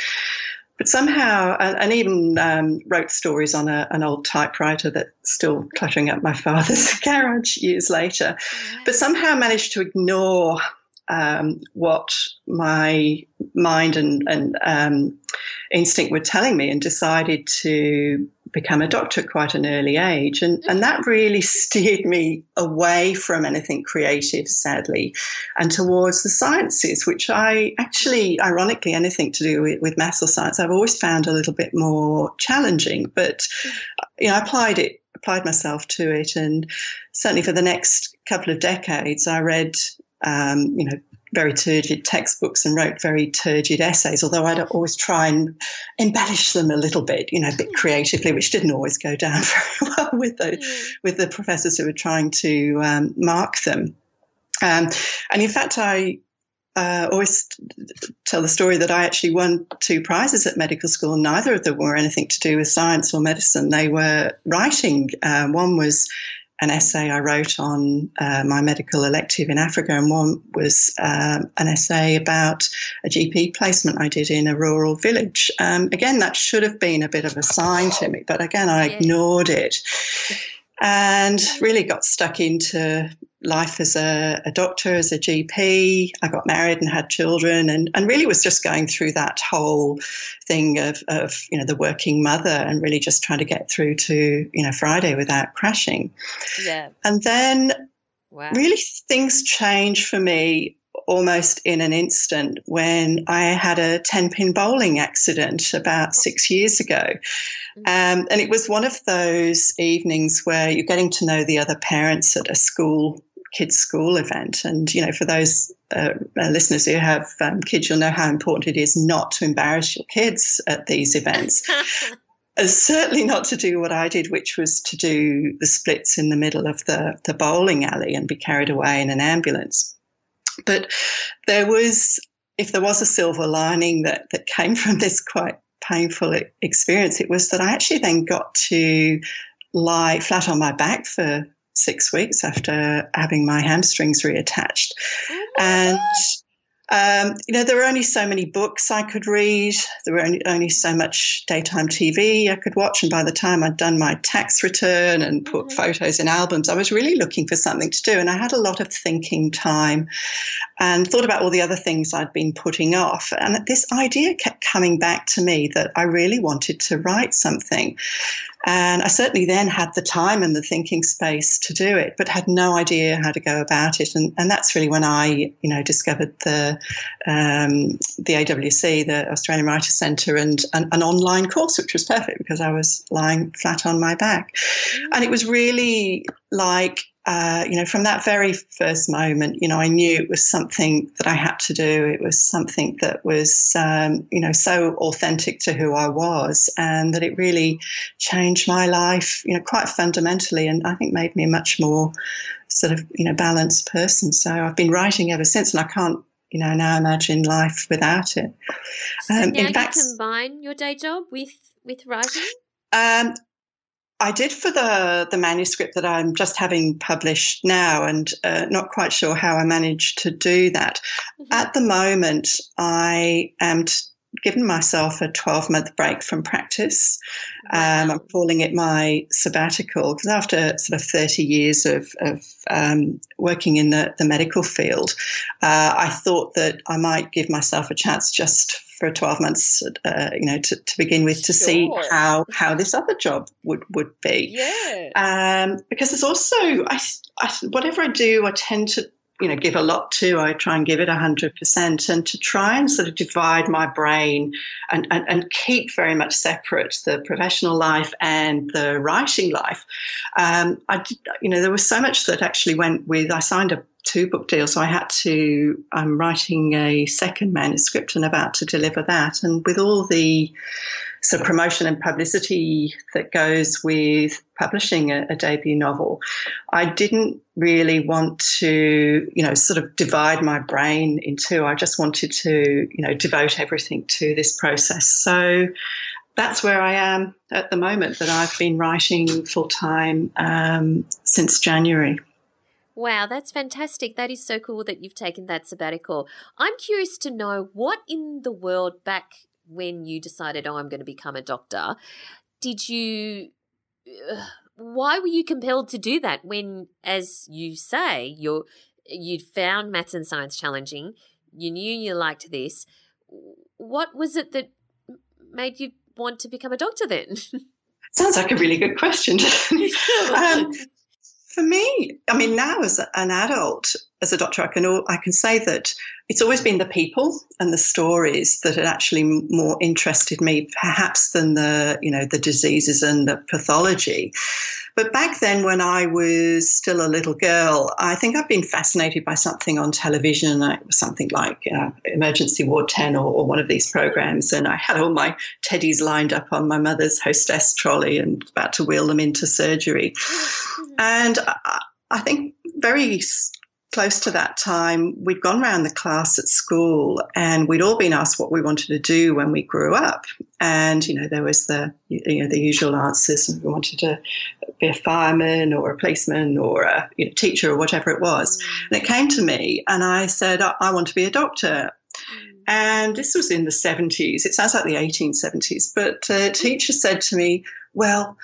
But somehow, and, and even um, wrote stories on a, an old typewriter that's still cluttering up my father's garage years later. But somehow managed to ignore um, what my mind and, and um, instinct were telling me and decided to become a doctor at quite an early age. And, and that really steered me away from anything creative, sadly, and towards the sciences, which I actually, ironically, anything to do with, with maths or science, I've always found a little bit more challenging. But, you know, I applied it, applied myself to it. And certainly for the next couple of decades, I read um, you know, very turgid textbooks and wrote very turgid essays, although I'd always try and embellish them a little bit, you know, a bit creatively, which didn't always go down very well with the, with the professors who were trying to um, mark them. Um, and in fact, I uh, always tell the story that I actually won two prizes at medical school, neither of them were anything to do with science or medicine. They were writing. Uh, one was an essay I wrote on uh, my medical elective in Africa, and one was um, an essay about a GP placement I did in a rural village. Um, again, that should have been a bit of a sign to me, but again, I yes. ignored it and really got stuck into life as a, a, doctor, as a GP. I got married and had children, and, and really was just going through that whole thing of, of you know the working mother, and really just trying to get through to you know Friday without crashing. Yeah. And then wow. really things changed for me almost in an instant when I had a 10 pin bowling accident about six years ago. Mm. Um, and it was one of those evenings where you're getting to know the other parents at a school kids school event and you know for those uh, uh listeners who have um, kids you'll know how important it is not to embarrass your kids at these events uh, certainly not to do what I did, which was to do the splits in the middle of the, the bowling alley and be carried away in an ambulance. But there was, if there was a silver lining that, that came from this quite painful experience, it was that I actually then got to lie flat on my back for six weeks after having my hamstrings reattached. Oh and God. Um, you know, there were only so many books I could read. There were only, only so much daytime TV I could watch. And by the time I'd done my tax return and put mm-hmm. photos in albums, I was really looking for something to do. And I had a lot of thinking time and thought about all the other things I'd been putting off. And this idea kept coming back to me that I really wanted to write something. And I certainly then had the time and the thinking space to do it, but had no idea how to go about it. And, and that's really when I, you know, discovered the um, the AWC, the Australian Writers Centre, and an, an, online course, which was perfect because I was lying flat on my back. And it was really like uh, you know, from that very first moment, you know, I knew it was something that I had to do. It was something that was, um, you know, so authentic to who I was, and that it really changed my life, you know, quite fundamentally, and I think made me a much more sort of, you know, balanced person. So I've been writing ever since, and I can't, you know, now imagine life without it. So um, now in fact, you combine your day job with with writing. Um, I did for the the manuscript that I'm just having published now, and uh, not quite sure how I managed to do that. Mm-hmm. At the moment, I am t- given myself a 12 month break from practice. Um, I'm calling it my sabbatical because after sort of 30 years of, of um, working in the, the medical field, uh, I thought that I might give myself a chance just for 12 months, uh, you know, to, to begin with, to sure. see how how this other job would would be. Yeah. Um, because there's also, I, I, whatever I do, I tend to you know give a lot to i try and give it 100% and to try and sort of divide my brain and, and, and keep very much separate the professional life and the writing life um, i you know there was so much that actually went with i signed a two book deal so i had to i'm writing a second manuscript and about to deliver that. And with all the of promotion and publicity that goes with publishing a, a, debut novel. I didn't really want to, you know, sort of divide my brain in two. I just wanted to, you know, devote everything to this process. So that's where I am at the moment, that I've been writing full time um, since January. Wow, that's fantastic. That is so cool that you've taken that sabbatical. I'm curious to know what in the world back when you decided, oh, I'm going to become a doctor, did you. Uh, why were you compelled to do that when, as you say, you're you'd found maths and science challenging, you knew you liked this. What was it that made you want to become a doctor then? Sounds like a really good question. um, for me, I mean, now as an adult, as a doctor, I can all, I can say that it's always been the people and the stories that had actually more interested me, perhaps than the you know the diseases and the pathology. But back then, when I was still a little girl, I think I've been fascinated by something on television. It was something like uh, Emergency Ward 10 or, or, one of these programs. And I had all my teddies lined up on my mother's hostess trolley and about to wheel them into surgery. And I, I think very close to that time, we'd gone around the class at school and we'd all been asked what we wanted to do when we grew up. And, you know, there was the, you know, the usual answers. We wanted to be a fireman or a policeman or a you know, teacher or whatever it was. And it came to me and I said, I want to be a doctor. And this was in the 70s. It sounds like the 1870s. But a mm-hmm. teacher said to me, well,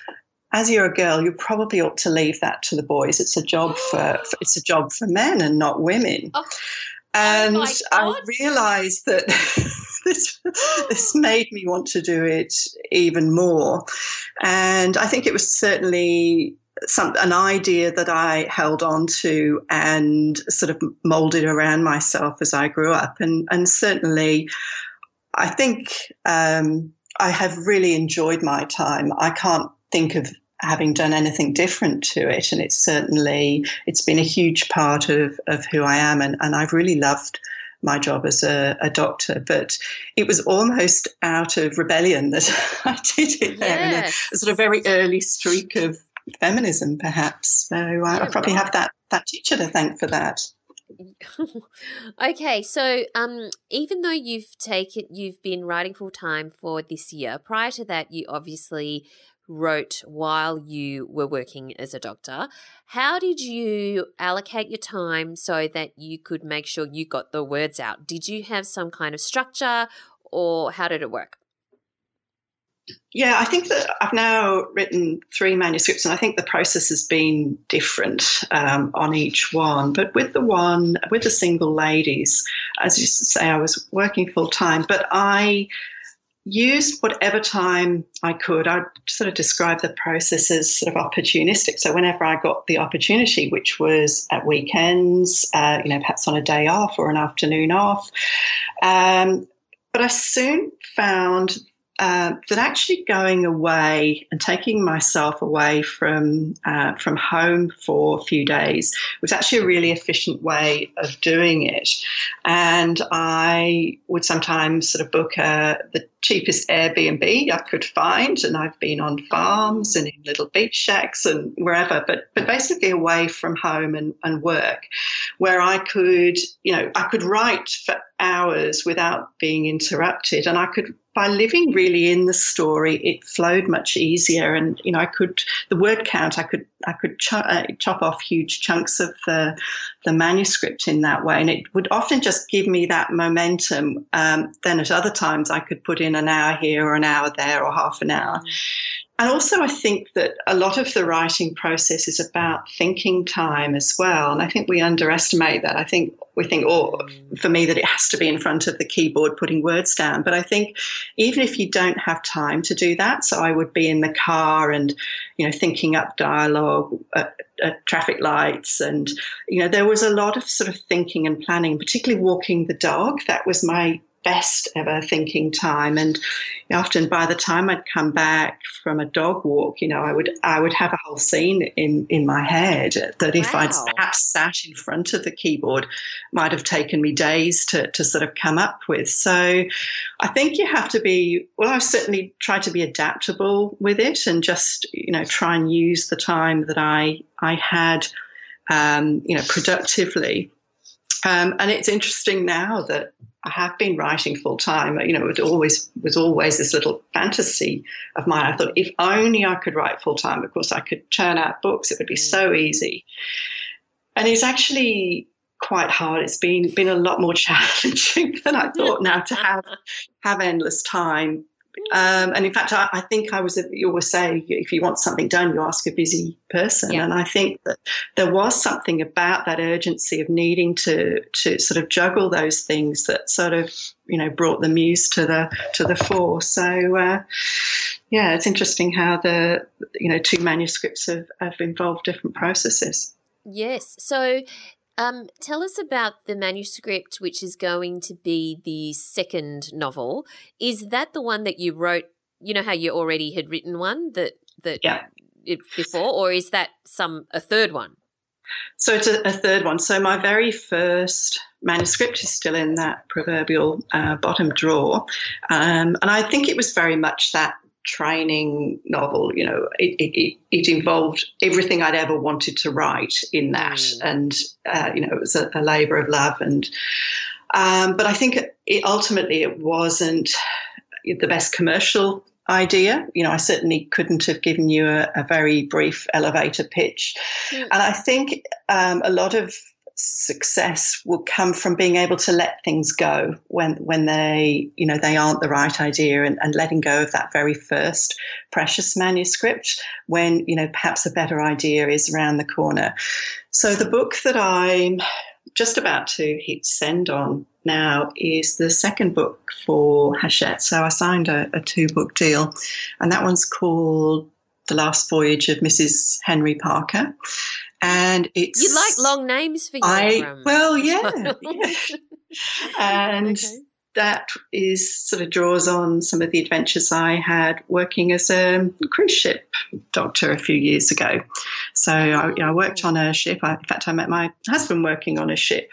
as you're a girl, you probably ought to leave that to the boys. It's a job for, it's a job for men and not women. Oh. And oh I realised that this this made me want to do it even more. And I think it was certainly some an idea that I held on to and sort of molded around myself as I grew up. And and certainly, I think um, I have really enjoyed my time. I can't think of having done anything different to it. And it's certainly, it's been a huge part of, of who I am. And, and I've really loved my job as a, a doctor, but it was almost out of rebellion that I did it there yes. in a, a, sort of very early streak of feminism, perhaps. So I, I probably have that, that teacher to thank for that. okay, so um, even though you've taken, you've been writing full time for this year. Prior to that, you obviously wrote while you were working as a doctor. How did you allocate your time so that you could make sure you got the words out? Did you have some kind of structure or how did it work? Yeah, I think that I've now written three manuscripts, and I think the process has been different um, on each one. But with the one, with the single ladies, as you say, I was working full time, but I used whatever time I could. I sort of describe the process as sort of opportunistic. So whenever I got the opportunity, which was at weekends, uh, you know, perhaps on a day off or an afternoon off, um, but I soon found uh, that actually going away and taking myself away from uh, from home for a few days was actually a really efficient way of doing it. And I would sometimes sort of book a, uh, the cheapest Airbnb I could find, and I've been on farms and in little beach shacks and wherever, but but basically away from home and, and work, where I could, you know, I could write for hours without being interrupted, and I could by living really in the story, it flowed much easier. And you know, I could the word count. I could I could ch- uh, chop off huge chunks of the the manuscript in that way, and it would often just give me that momentum. Um, then at other times, I could put in an hour here or an hour there or half an hour. and also, I think that a lot of the writing process is about thinking time as well. And I think we underestimate that. I think we think, oh, for me, that it has to be in front of the keyboard putting words down. But I think even if you don't have time to do that, so I would be in the car and, you know, thinking up dialogue at, at traffic lights. And, you know, there was a lot of sort of thinking and planning, particularly walking the dog. That was my best ever thinking time. And often by the time I'd come back from a dog walk, you know, I would I would have a whole scene in, in my head that if wow. I'd perhaps sat in front of the keyboard might have taken me days to, to sort of come up with. So I think you have to be well, I've certainly tried to be adaptable with it and just, you know, try and use the time that I I had um, you know, productively. Um, and it's interesting now that I have been writing full time. You know, it always was always this little fantasy of mine. I thought if only I could write full time. Of course, I could churn out books. It would be so mm. easy. And it's actually quite hard. It's been been a lot more challenging than I thought now to have have endless time um, and in fact, I, I, think I was, you always say, if you want something done, you ask a busy person. Yeah. And I think that there was something about that urgency of needing to, to sort of juggle those things that sort of, you know, brought the muse to the, to the fore. So, uh, yeah, it's interesting how the, you know, two manuscripts have, have involved different processes. Yes. So um, tell us about the manuscript, which is going to be the second novel. Is that the one that you wrote? You know how you already had written one that that yeah. It, before, or is that some a third one? So it's a, a, third one. So my very first manuscript is still in that proverbial uh, bottom drawer, um, and I think it was very much that training novel. You know, it, it, it, involved everything I'd ever wanted to write in that, mm. and uh, you know, it was a, a labour of love. And um, but I think it, ultimately it wasn't the best commercial idea. You know, I certainly couldn't have given you a, a very brief elevator pitch, mm. and I think um, a lot of success will come from being able to let things go when when they you know they aren't the right idea and, and letting go of that very first precious manuscript when you know perhaps a better idea is around the corner so the book that i'm just about to hit send on now is the second book for Hachette. So I signed a, a two book deal, and that one's called The Last Voyage of Mrs. Henry Parker and it's you like long names for your I well yeah, yeah. and okay. that is sort of draws on some of the adventures I had working as a cruise ship doctor a few years ago. So I, I worked oh. on a ship. I, in fact, I met my husband working on a ship.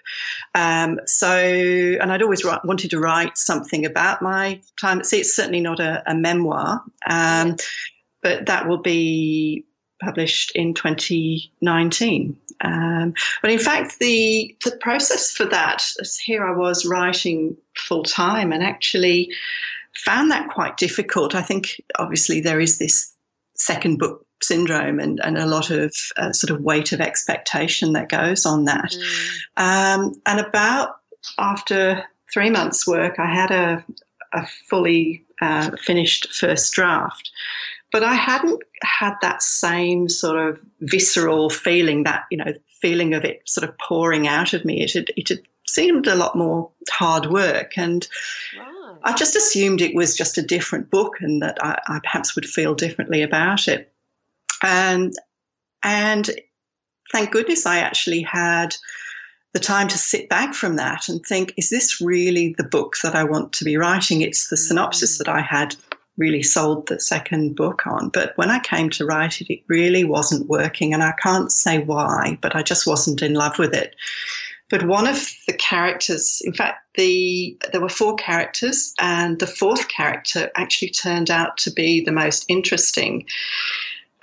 Um, so and I'd always wanted to write something about my time at sea. It's certainly not a, a memoir. Um, but that will be published in 2019. Um, but in fact, the the process for that, here I was writing full time, and actually found that quite difficult. I think obviously there is this second book syndrome and, and a lot of uh, sort of weight of expectation that goes on that. Mm. Um, and about after three months' work, I had a, a fully uh, finished first draft. But I hadn't had that same sort of visceral feeling, that, you know, feeling of it sort of pouring out of me. It had, it had seemed a lot more hard work. And wow. I just assumed it was just a different book and that I, I perhaps would feel differently about it. And, and thank goodness I actually had the time to sit back from that and think, is this really the book that I want to be writing? It's the synopsis mm. that I had really sold the second book on. But when I came to write it, it really wasn't working. And I can't say why, but I just wasn't in love with it. But one of the characters, in fact, the there were four characters, and the fourth character actually turned out to be the most interesting.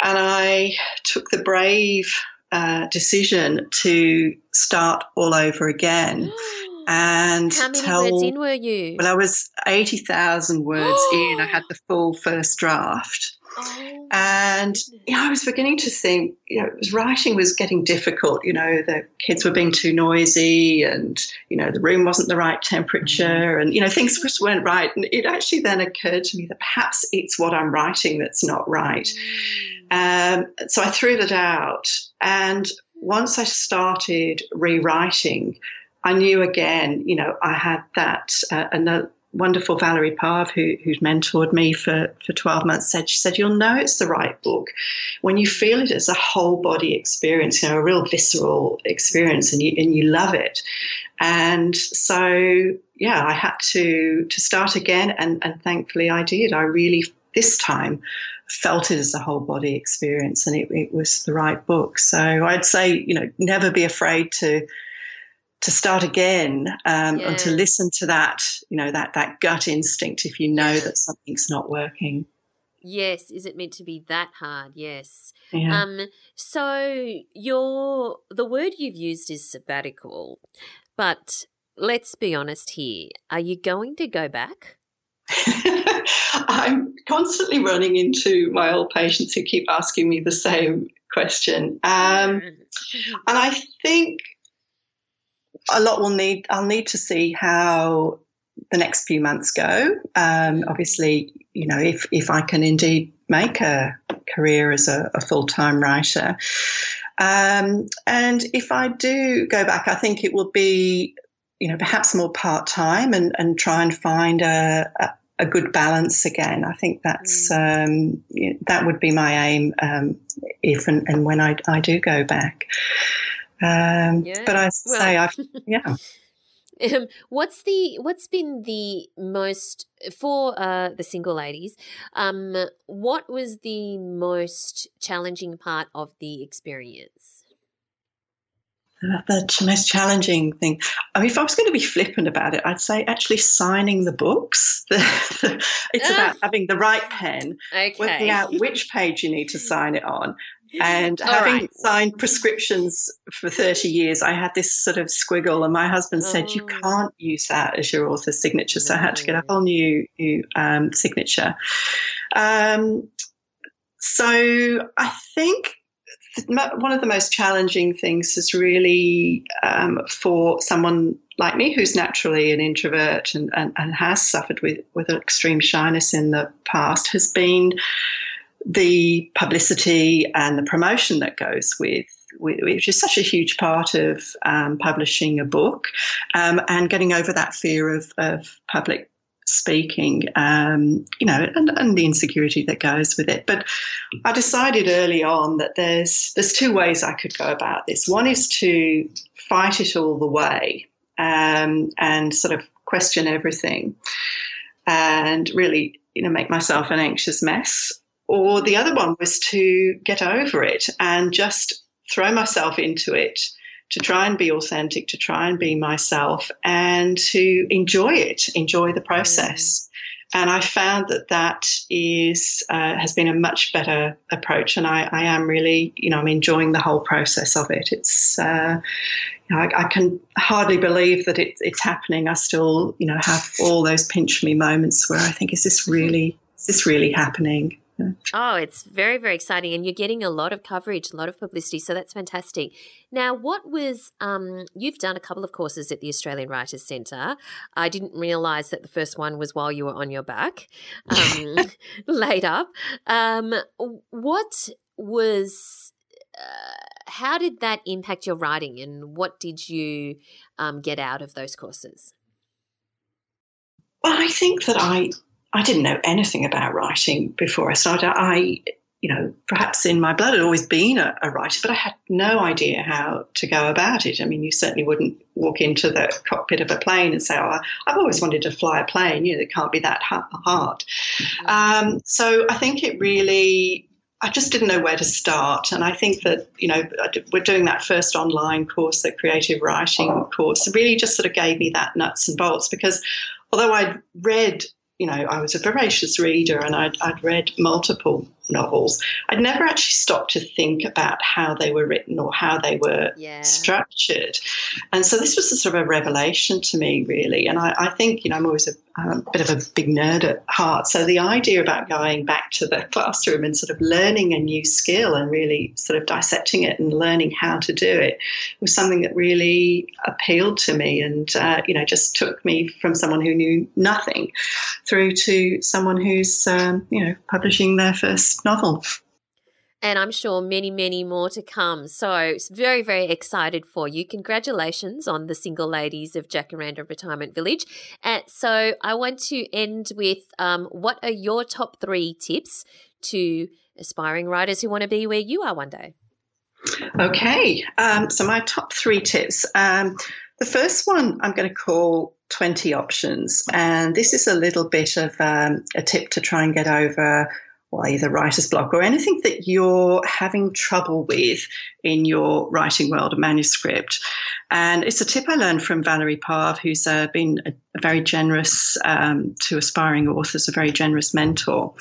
And I took the brave uh, decision to start all over again. and How many tell, words in were you? Well, I was 80,000 words in. I had the full first draft. Oh, And you know, I was beginning to think, you know, was, writing was getting difficult. You know, the kids were being too noisy, and you know, the room wasn't the right temperature, and you know, things just weren't right. And it actually then occurred to me that perhaps it's what I'm writing that's not right. Um, so I threw that out, and once I started rewriting, I knew again, you know, I had that uh, another wonderful Valerie Parv, who, who's mentored me for, for 12 months, said, she said, you'll know it's the right book when you feel it as a whole body experience, you know, a real visceral experience and you, and you love it. And so, yeah, I had to, to start again. And, and thankfully I did. I really, this time, felt it as a whole body experience and it, it was the right book. So I'd say, you know, never be afraid to, to start again um, Yeah. and to listen to that, you know, that that gut instinct if you know that something's not working. yes. Is it meant to be that hard? Yes. Yeah. Um. So your the word you've used is sabbatical, but let's be honest here. Are you going to go back? I'm constantly running into my old patients who keep asking me the same question. Um, and I think a lot will need, I'll need to see how the next few months go. Um, obviously, you know, if, if I can indeed make a career as a, a full time writer. Um, and if I do go back, I think it will be, you know, perhaps more part time and, and try and find a, a, a good balance again. I think that's um, that would be my aim um, if and, and when I, I do go back. Um, Yeah. But I Well- say, I've, yeah. Um, what's the what's been the most for uh, the single ladies? Um, what was the most challenging part of the experience? The, the most challenging thing. I mean, if I was going to be flippant about it, I'd say actually signing the books. It's about having the right pen, Okay. working out which page you need to sign it on, and All having right. signed prescriptions for 30 years, I had this sort of squiggle, and my husband said, You Oh. can't use that as your author's signature. So I had to get a whole new, new um, signature. Um, so I think one of the most challenging things is really um, for someone like me who's naturally an introvert and, and, and has suffered with, with extreme shyness in the past has been the publicity and the promotion that goes with, which is such a huge part of um, publishing a book um, and getting over that fear of, of public speaking, um, you know, and, and the insecurity that goes with it. But I decided early on that there's there's two ways I could go about this. One is to fight it all the way um, and sort of question everything and really, you know, make myself an anxious mess. Or the other one was to get over it and just throw myself into it to try and be authentic, to try and be myself, and to enjoy it, enjoy the process. And I found that that is uh, has been a much better approach, and I, I am really, you know, I'm enjoying the whole process of it. It's, uh, you know, I, I can hardly believe that it, it's happening. I still, you know, have all those pinch me moments where I think, is this really, is this really happening? Oh, it's very, very exciting. And you're getting a lot of coverage, a lot of publicity. So that's fantastic. Now, what was, um, you've done a couple of courses at the Australian Writers Centre. I didn't realise that the first one was while you were on your back, um, laid up. Um, what was, uh, how did that impact your writing and what did you um, get out of those courses? Well, I think that I I didn't know anything about writing before I started. I, you know, perhaps in my blood had always been a, a writer, but I had no idea how to go about it. I mean, you certainly wouldn't walk into the cockpit of a plane and say, "Oh, I've always wanted to fly a plane." You know, it can't be that ha- hard. Um, so I think it really. I just didn't know where to start. And I think that, you know, we're doing that first online course, the creative writing course, really just sort of gave me that nuts and bolts because although I'd read, you know, I was a voracious reader and I'd, I'd read multiple novels, I'd never actually stopped to think about how they were written or how they were Yeah. structured. And so this was a sort of a revelation to me, really. And I, I think, you know, I'm always a, a, bit of a big nerd at heart. So the idea about going back to the classroom and sort of learning a new skill and really sort of dissecting it and learning how to do it was something that really appealed to me and, uh, you know, just took me from someone who knew nothing through to someone who's, um, you know, publishing their first novel and I'm sure many, many more to come. So, very, very excited for you. Congratulations on the single ladies of Jacaranda Retirement Village. And so, I want to end with um, what are your top three tips to aspiring writers who want to be where you are one day? Okay, um, so my top three tips. Um, the first one I'm going to call 20 options, and this is a little bit of um, a tip to try and get over or either writer's block or anything that you're having trouble with in your writing world, a manuscript. And it's a tip I learned from Valerie Parv, who's uh, been a, a, very generous um, to aspiring authors, a very generous mentor.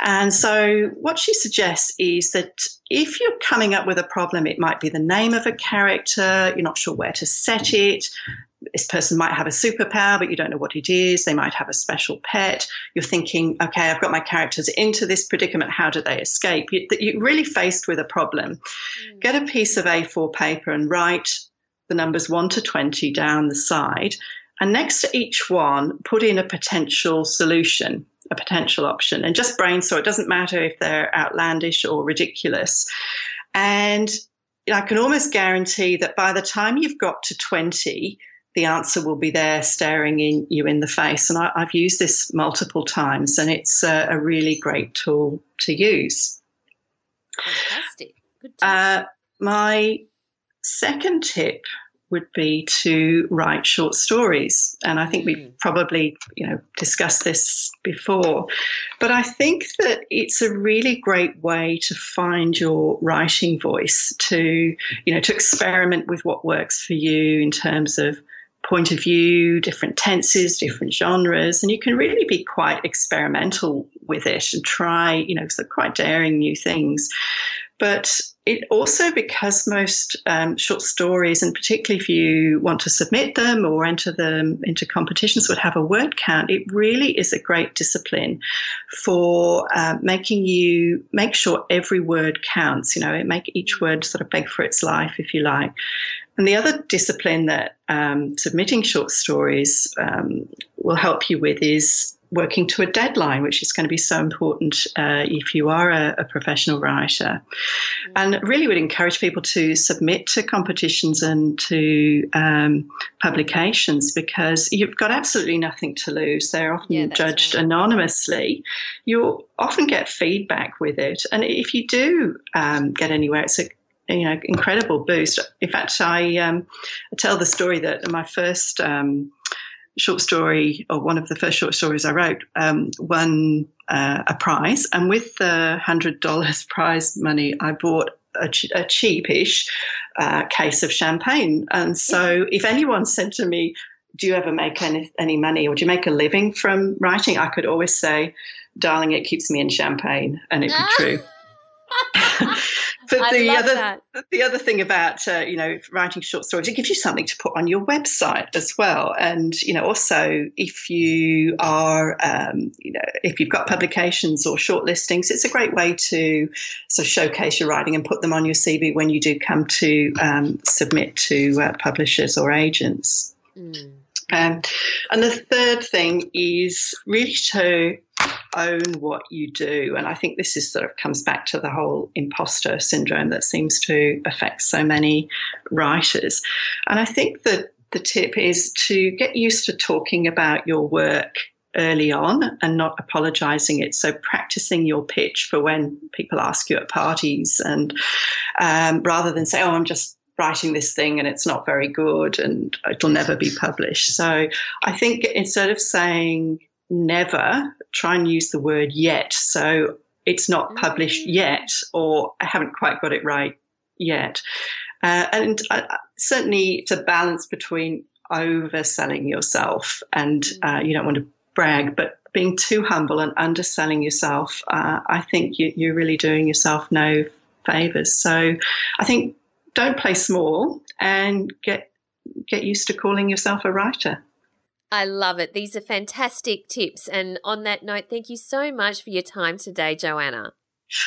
And so, what she suggests is that if you're coming up with a problem, it might be the name of a character, you're not sure where to set it, this person might have a superpower, but you don't know what it is. They might have a special pet. You're thinking, okay, I've got my characters into this predicament. How do they escape? You, are really faced with a problem. Mm. Get a piece of A4 paper and write the numbers 1 to 20 down the side. And next to each one, put in a potential solution, a potential option, and just brainstorm. It doesn't matter if they're outlandish or ridiculous. And I can almost guarantee that by the time you've got to 20, the answer will be there staring in you in the face. And I, have used this multiple times, and it's a, a really great tool to use. Fantastic. Good. Uh, my second tip would be to write short stories. And I think we've mm. probably, you know, discussed this before. But I think that it's a really great way to find your writing voice, to, you know, to experiment with what works for you in terms of point of view, different tenses, different genres, and you can really be quite experimental with it and try, you know, so quite daring new things. But it also, because most um, short stories, and particularly if you want to submit them or enter them into competitions, would have a word count, it really is a great discipline for uh, making you make sure every word counts. You know, it make each word sort of beg for its life, if you like. And the other discipline that um, submitting short stories um, will help you with is working to a deadline, which is going to be so important uh, if you are a, a professional writer. Mm-hmm. And really would encourage people to submit to competitions and to um, publications because you've got absolutely nothing to lose. They're often yeah, judged right. anonymously. You'll often get feedback with it. And if you do um, get anywhere, it's a you know incredible boost. In fact, I, um, I tell the story that my first um, short story, or one of the first short stories I wrote, um, won uh, a prize, and with the hundred dollars prize money, I bought a, ch- a cheapish uh, case of champagne. And so, if anyone said to me, "Do you ever make any, any money, or do you make a living from writing?" I could always say, "Darling, it keeps me in champagne," and it'd be true. but the other that. the other thing about uh, you know writing short stories, it gives you something to put on your website as well. And you know also if you are um, you know if you've got publications or short listings, it's a great way to sort of showcase your writing and put them on your CV when you do come to um, submit to uh, publishers or agents. Mm. Um, and the third thing is really to own what you do. And I think this is sort of comes back to the whole imposter syndrome that seems to affect so many writers. And I think that the tip is to get used to talking about your work early on and not apologizing it. So practicing your pitch for when people ask you at parties and um, rather than say, oh, I'm just writing this thing and it's not very good and it'll never be published. So I think instead of saying never, try and use the word yet. So it's not published mm. yet or I haven't quite got it right yet. Uh, and uh, certainly it's a balance between overselling yourself and mm. uh, you don't want to brag, but being too humble and underselling yourself, uh, I think you, you're really doing yourself no favors. So I think don't play small and get get used to calling yourself a writer. I love it. These are fantastic tips. And on that note, thank you so much for your time today, Joanna.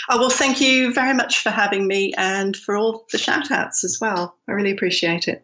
Oh, well, thank you very much for having me and for all the shout outs as well. I really appreciate it.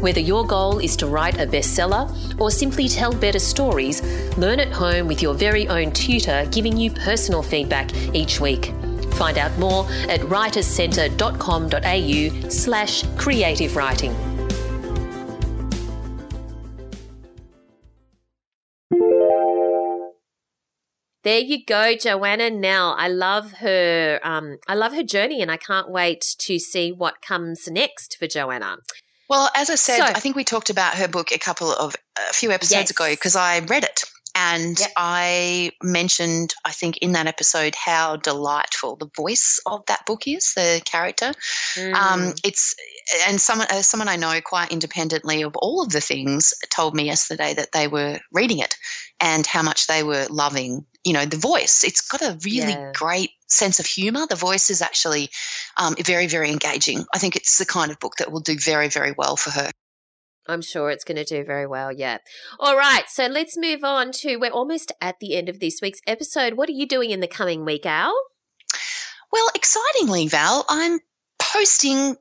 Whether your goal is to write a bestseller or simply tell better stories, learn at home with your very own tutor giving you personal feedback each week. Find out more at writerscentre.com.au slash creative writing. There you go, Joanna. Now I love her. Um, I love her journey, and I can't wait to see what comes next for Joanna. Well, as I said, so, I think we talked about her book a couple of a few episodes yes. ago because I read it. And yep. I mentioned, I think, in that episode, how delightful the voice of that book is, the character. Mm. Um, it's and someone, uh, someone I know quite independently of all of the things, told me yesterday that they were reading it and how much they were loving, you know, the voice. It's got a really yeah. great sense of humor. The voice is actually um, very, very engaging. I think it's the kind of book that will do very, very well for her. I'm sure it's going to do very well. Yeah. All right. So let's move on to we're almost at the end of this week's episode. What are you doing in the coming week, Al? Well, excitingly, Val, I'm posting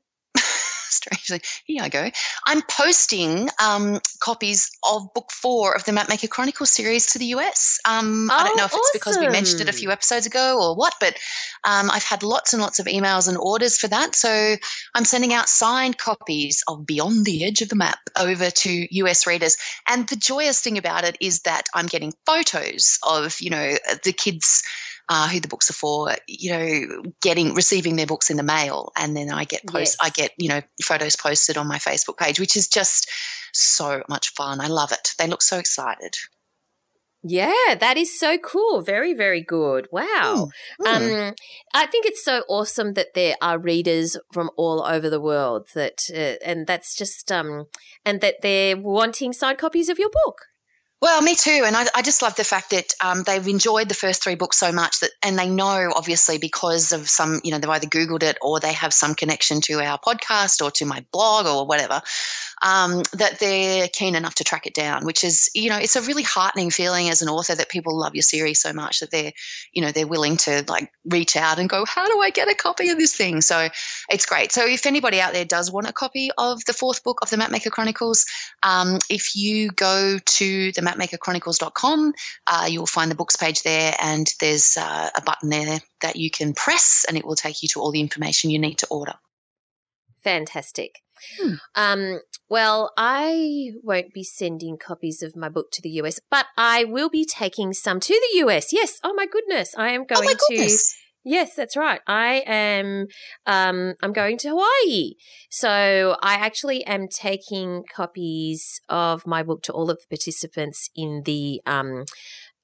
strangely, here I go. I'm posting um, copies of book four of the Mapmaker Chronicles series to the US. Um, oh, I don't know if it's because we mentioned it a few episodes ago or what, but um, I've had lots and lots of emails and orders for that. So I'm sending out signed copies of Beyond the Edge of the Map over to US readers. And the joyous thing about it is that I'm getting photos of, you know, the kids uh, who the books are for, you know, getting receiving their books in the mail, and then I get posts, yes. I get you know photos posted on my Facebook page, which is just so much fun. I love it. They look so excited. Yeah, that is so cool. Very, very good. Wow. Mm, mm. Um, I think it's so awesome that there are readers from all over the world that, uh, and that's just, um, and that they're wanting signed copies of your book. Well, me too, and I, I just love the fact that um, they've enjoyed the first three books so much that, and they know obviously because of some, you know, they've either googled it or they have some connection to our podcast or to my blog or whatever, um, that they're keen enough to track it down. Which is, you know, it's a really heartening feeling as an author that people love your series so much that they're, you know, they're willing to like reach out and go, how do I get a copy of this thing? So it's great. So if anybody out there does want a copy of the fourth book of the Mapmaker Chronicles, um, if you go to the mapmakerchronicles.com. Uh, you'll find the books page there, and there's uh, a button there that you can press, and it will take you to all the information you need to order. Fantastic. Hmm. Um, well, I won't be sending copies of my book to the US, but I will be taking some to the US. Yes. Oh my goodness. I am oh going oh to Yes, that's right. I am um I'm going to Hawaii. So I actually am taking copies of my book to all of the participants in the um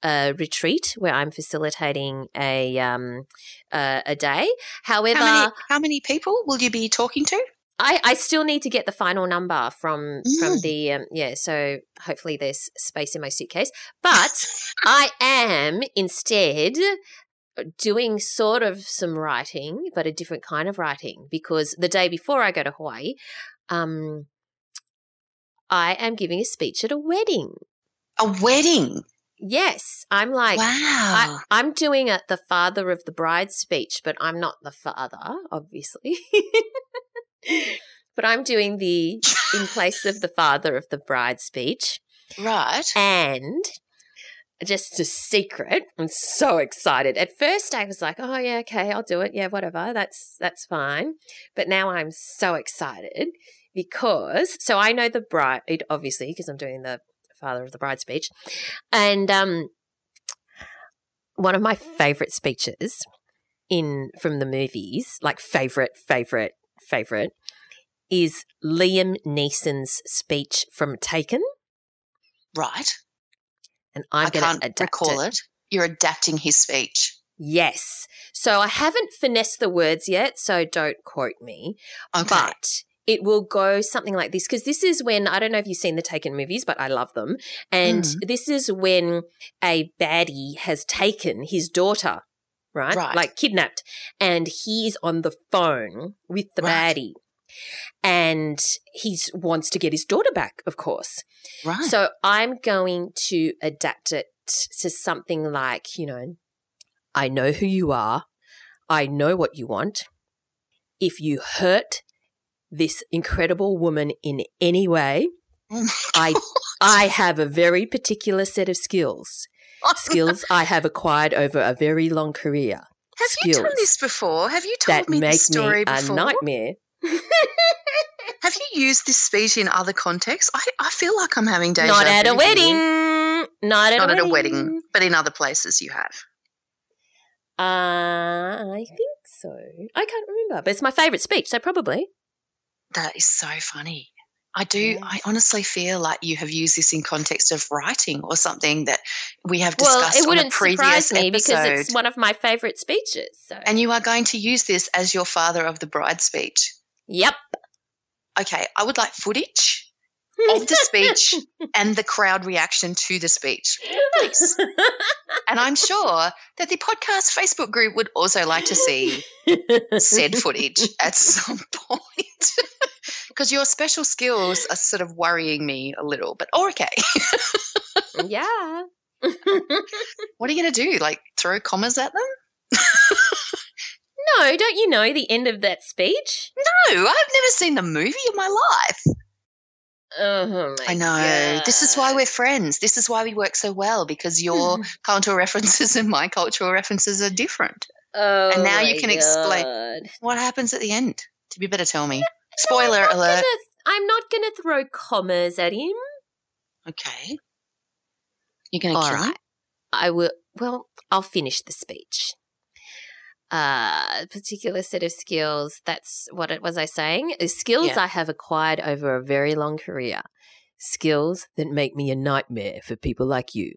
uh, retreat where I'm facilitating a um uh, a day. However, how many, how many people will you be talking to? I, I still need to get the final number from mm. from the um, yeah so hopefully there's space in my suitcase but I am instead doing sort of some writing, but a different kind of writing because the day before I go to Hawaii, um, I am giving a speech at a wedding. A wedding? Yes, I'm like, wow. I, am doing a, the father of the bride speech, but I'm not the father, obviously. but I'm doing the in place of the father of the bride speech. Right. And just a secret. I'm so excited. At first I was like, "Oh yeah, okay, I'll do it. Yeah, whatever. That's that's fine." But now I'm so excited because so I know the bride obviously because I'm doing the father of the bride speech. And um one of my favorite speeches in from the movies, like favorite favorite favorite is Liam Neeson's speech from Taken. Right. And I'm I going can't to adapt recall it. it. You're adapting his speech. Yes. So I haven't finessed the words yet, so don't quote me. Okay. But it will go something like this because this is when I don't know if you've seen the Taken movies, but I love them. And Mm. this is when a baddie has taken his daughter, right? Right. Like kidnapped, and he's on the phone with the Right. baddie. And he wants to get his daughter back, of course. right. So I'm going to adapt it to something like, you know, I know who you are. I know what you want. If you hurt this incredible woman in any way, Oh I I have a very particular set of skills. Skills I have acquired over a very long career Have you done this before? Have you told that me make this story me a nightmare. Have you used this speech in other contexts? I, I feel like I'm having deja Not at a wedding. Not at Not a at a wedding. wedding, but in other places you have. Uh, I think so. I can't remember, but it's my favourite speech, so probably. That is so funny. I do. Yes. I honestly feel like you have used this in context of writing or something that we have Well, discussed it wouldn't on a previous surprise me episode. because it's one of my favourite speeches. So, and you are going to use this as your father of the bride speech. Yep. Okay, I would like footage of the speech and the crowd reaction to the speech, please. And I'm sure that the podcast Facebook group would also like to see said footage at some point. Because your special skills are sort of worrying me a little, but oh, okay. yeah. What are you going to do? Like throw commas at them? No, don't you know the end of that speech? No, I've never seen the movie in my life. Oh my I know. This is why we're friends. This is why we work so well because your hmm. cultural references and my cultural references are different. Oh and now you can explain- What happens at the end? You better tell me. Spoiler I'm alert. Gonna, I'm not going to throw commas at him. Okay. You're going to kill him? I will. Well, I'll finish the speech. Uh, particular set of skills. That's what it was I saying. Uh, Skills Yeah. I have acquired over a very long career. Skills that make me a nightmare for people like you.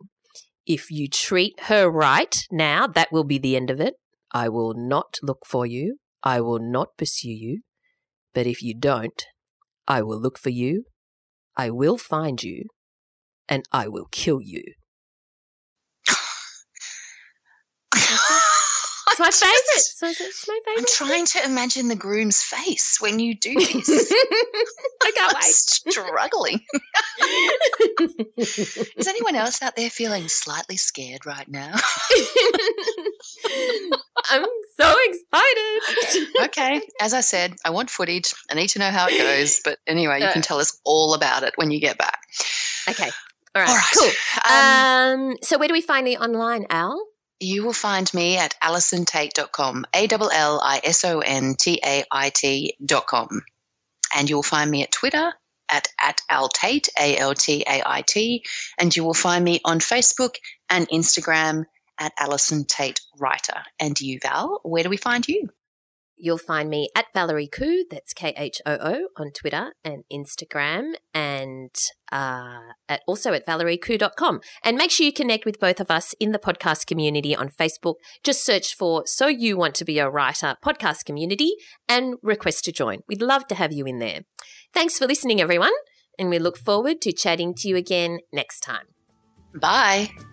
If you treat her right now, that will be the end of it. I will not look for you. I will not pursue you. But if you don't, I will look for you. I will find you. And I will kill you. It's my. So it's, my I'm trying to imagine the groom's face when you do this. I can't I'm wait. struggling. Is anyone else out there feeling slightly scared right now? I'm so excited. okay, as I said, I want footage. I need to know how it goes. But anyway, you Uh, can tell us all about it when you get back. Okay. All right. All right. Cool. Um, Um, so where do we find the online, Al? You will find me at allisontait.com, A L L I S O N T A I T.com. And you'll find me at Twitter at, at altait, A L T A I T. And you will find me on Facebook and Instagram at Allison Tait Writer. And you, Val, where do we find you? You'll find me at Valerie Khoo, that's K H O O, on Twitter and Instagram, and uh, at, also at valeriekhoo.com. And make sure you connect with both of us in the podcast community on Facebook. Just search for So You Want to Be a Writer podcast community and request to join. We'd love to have you in there. Thanks for listening, everyone, and we look forward to chatting to you again next time. Bye.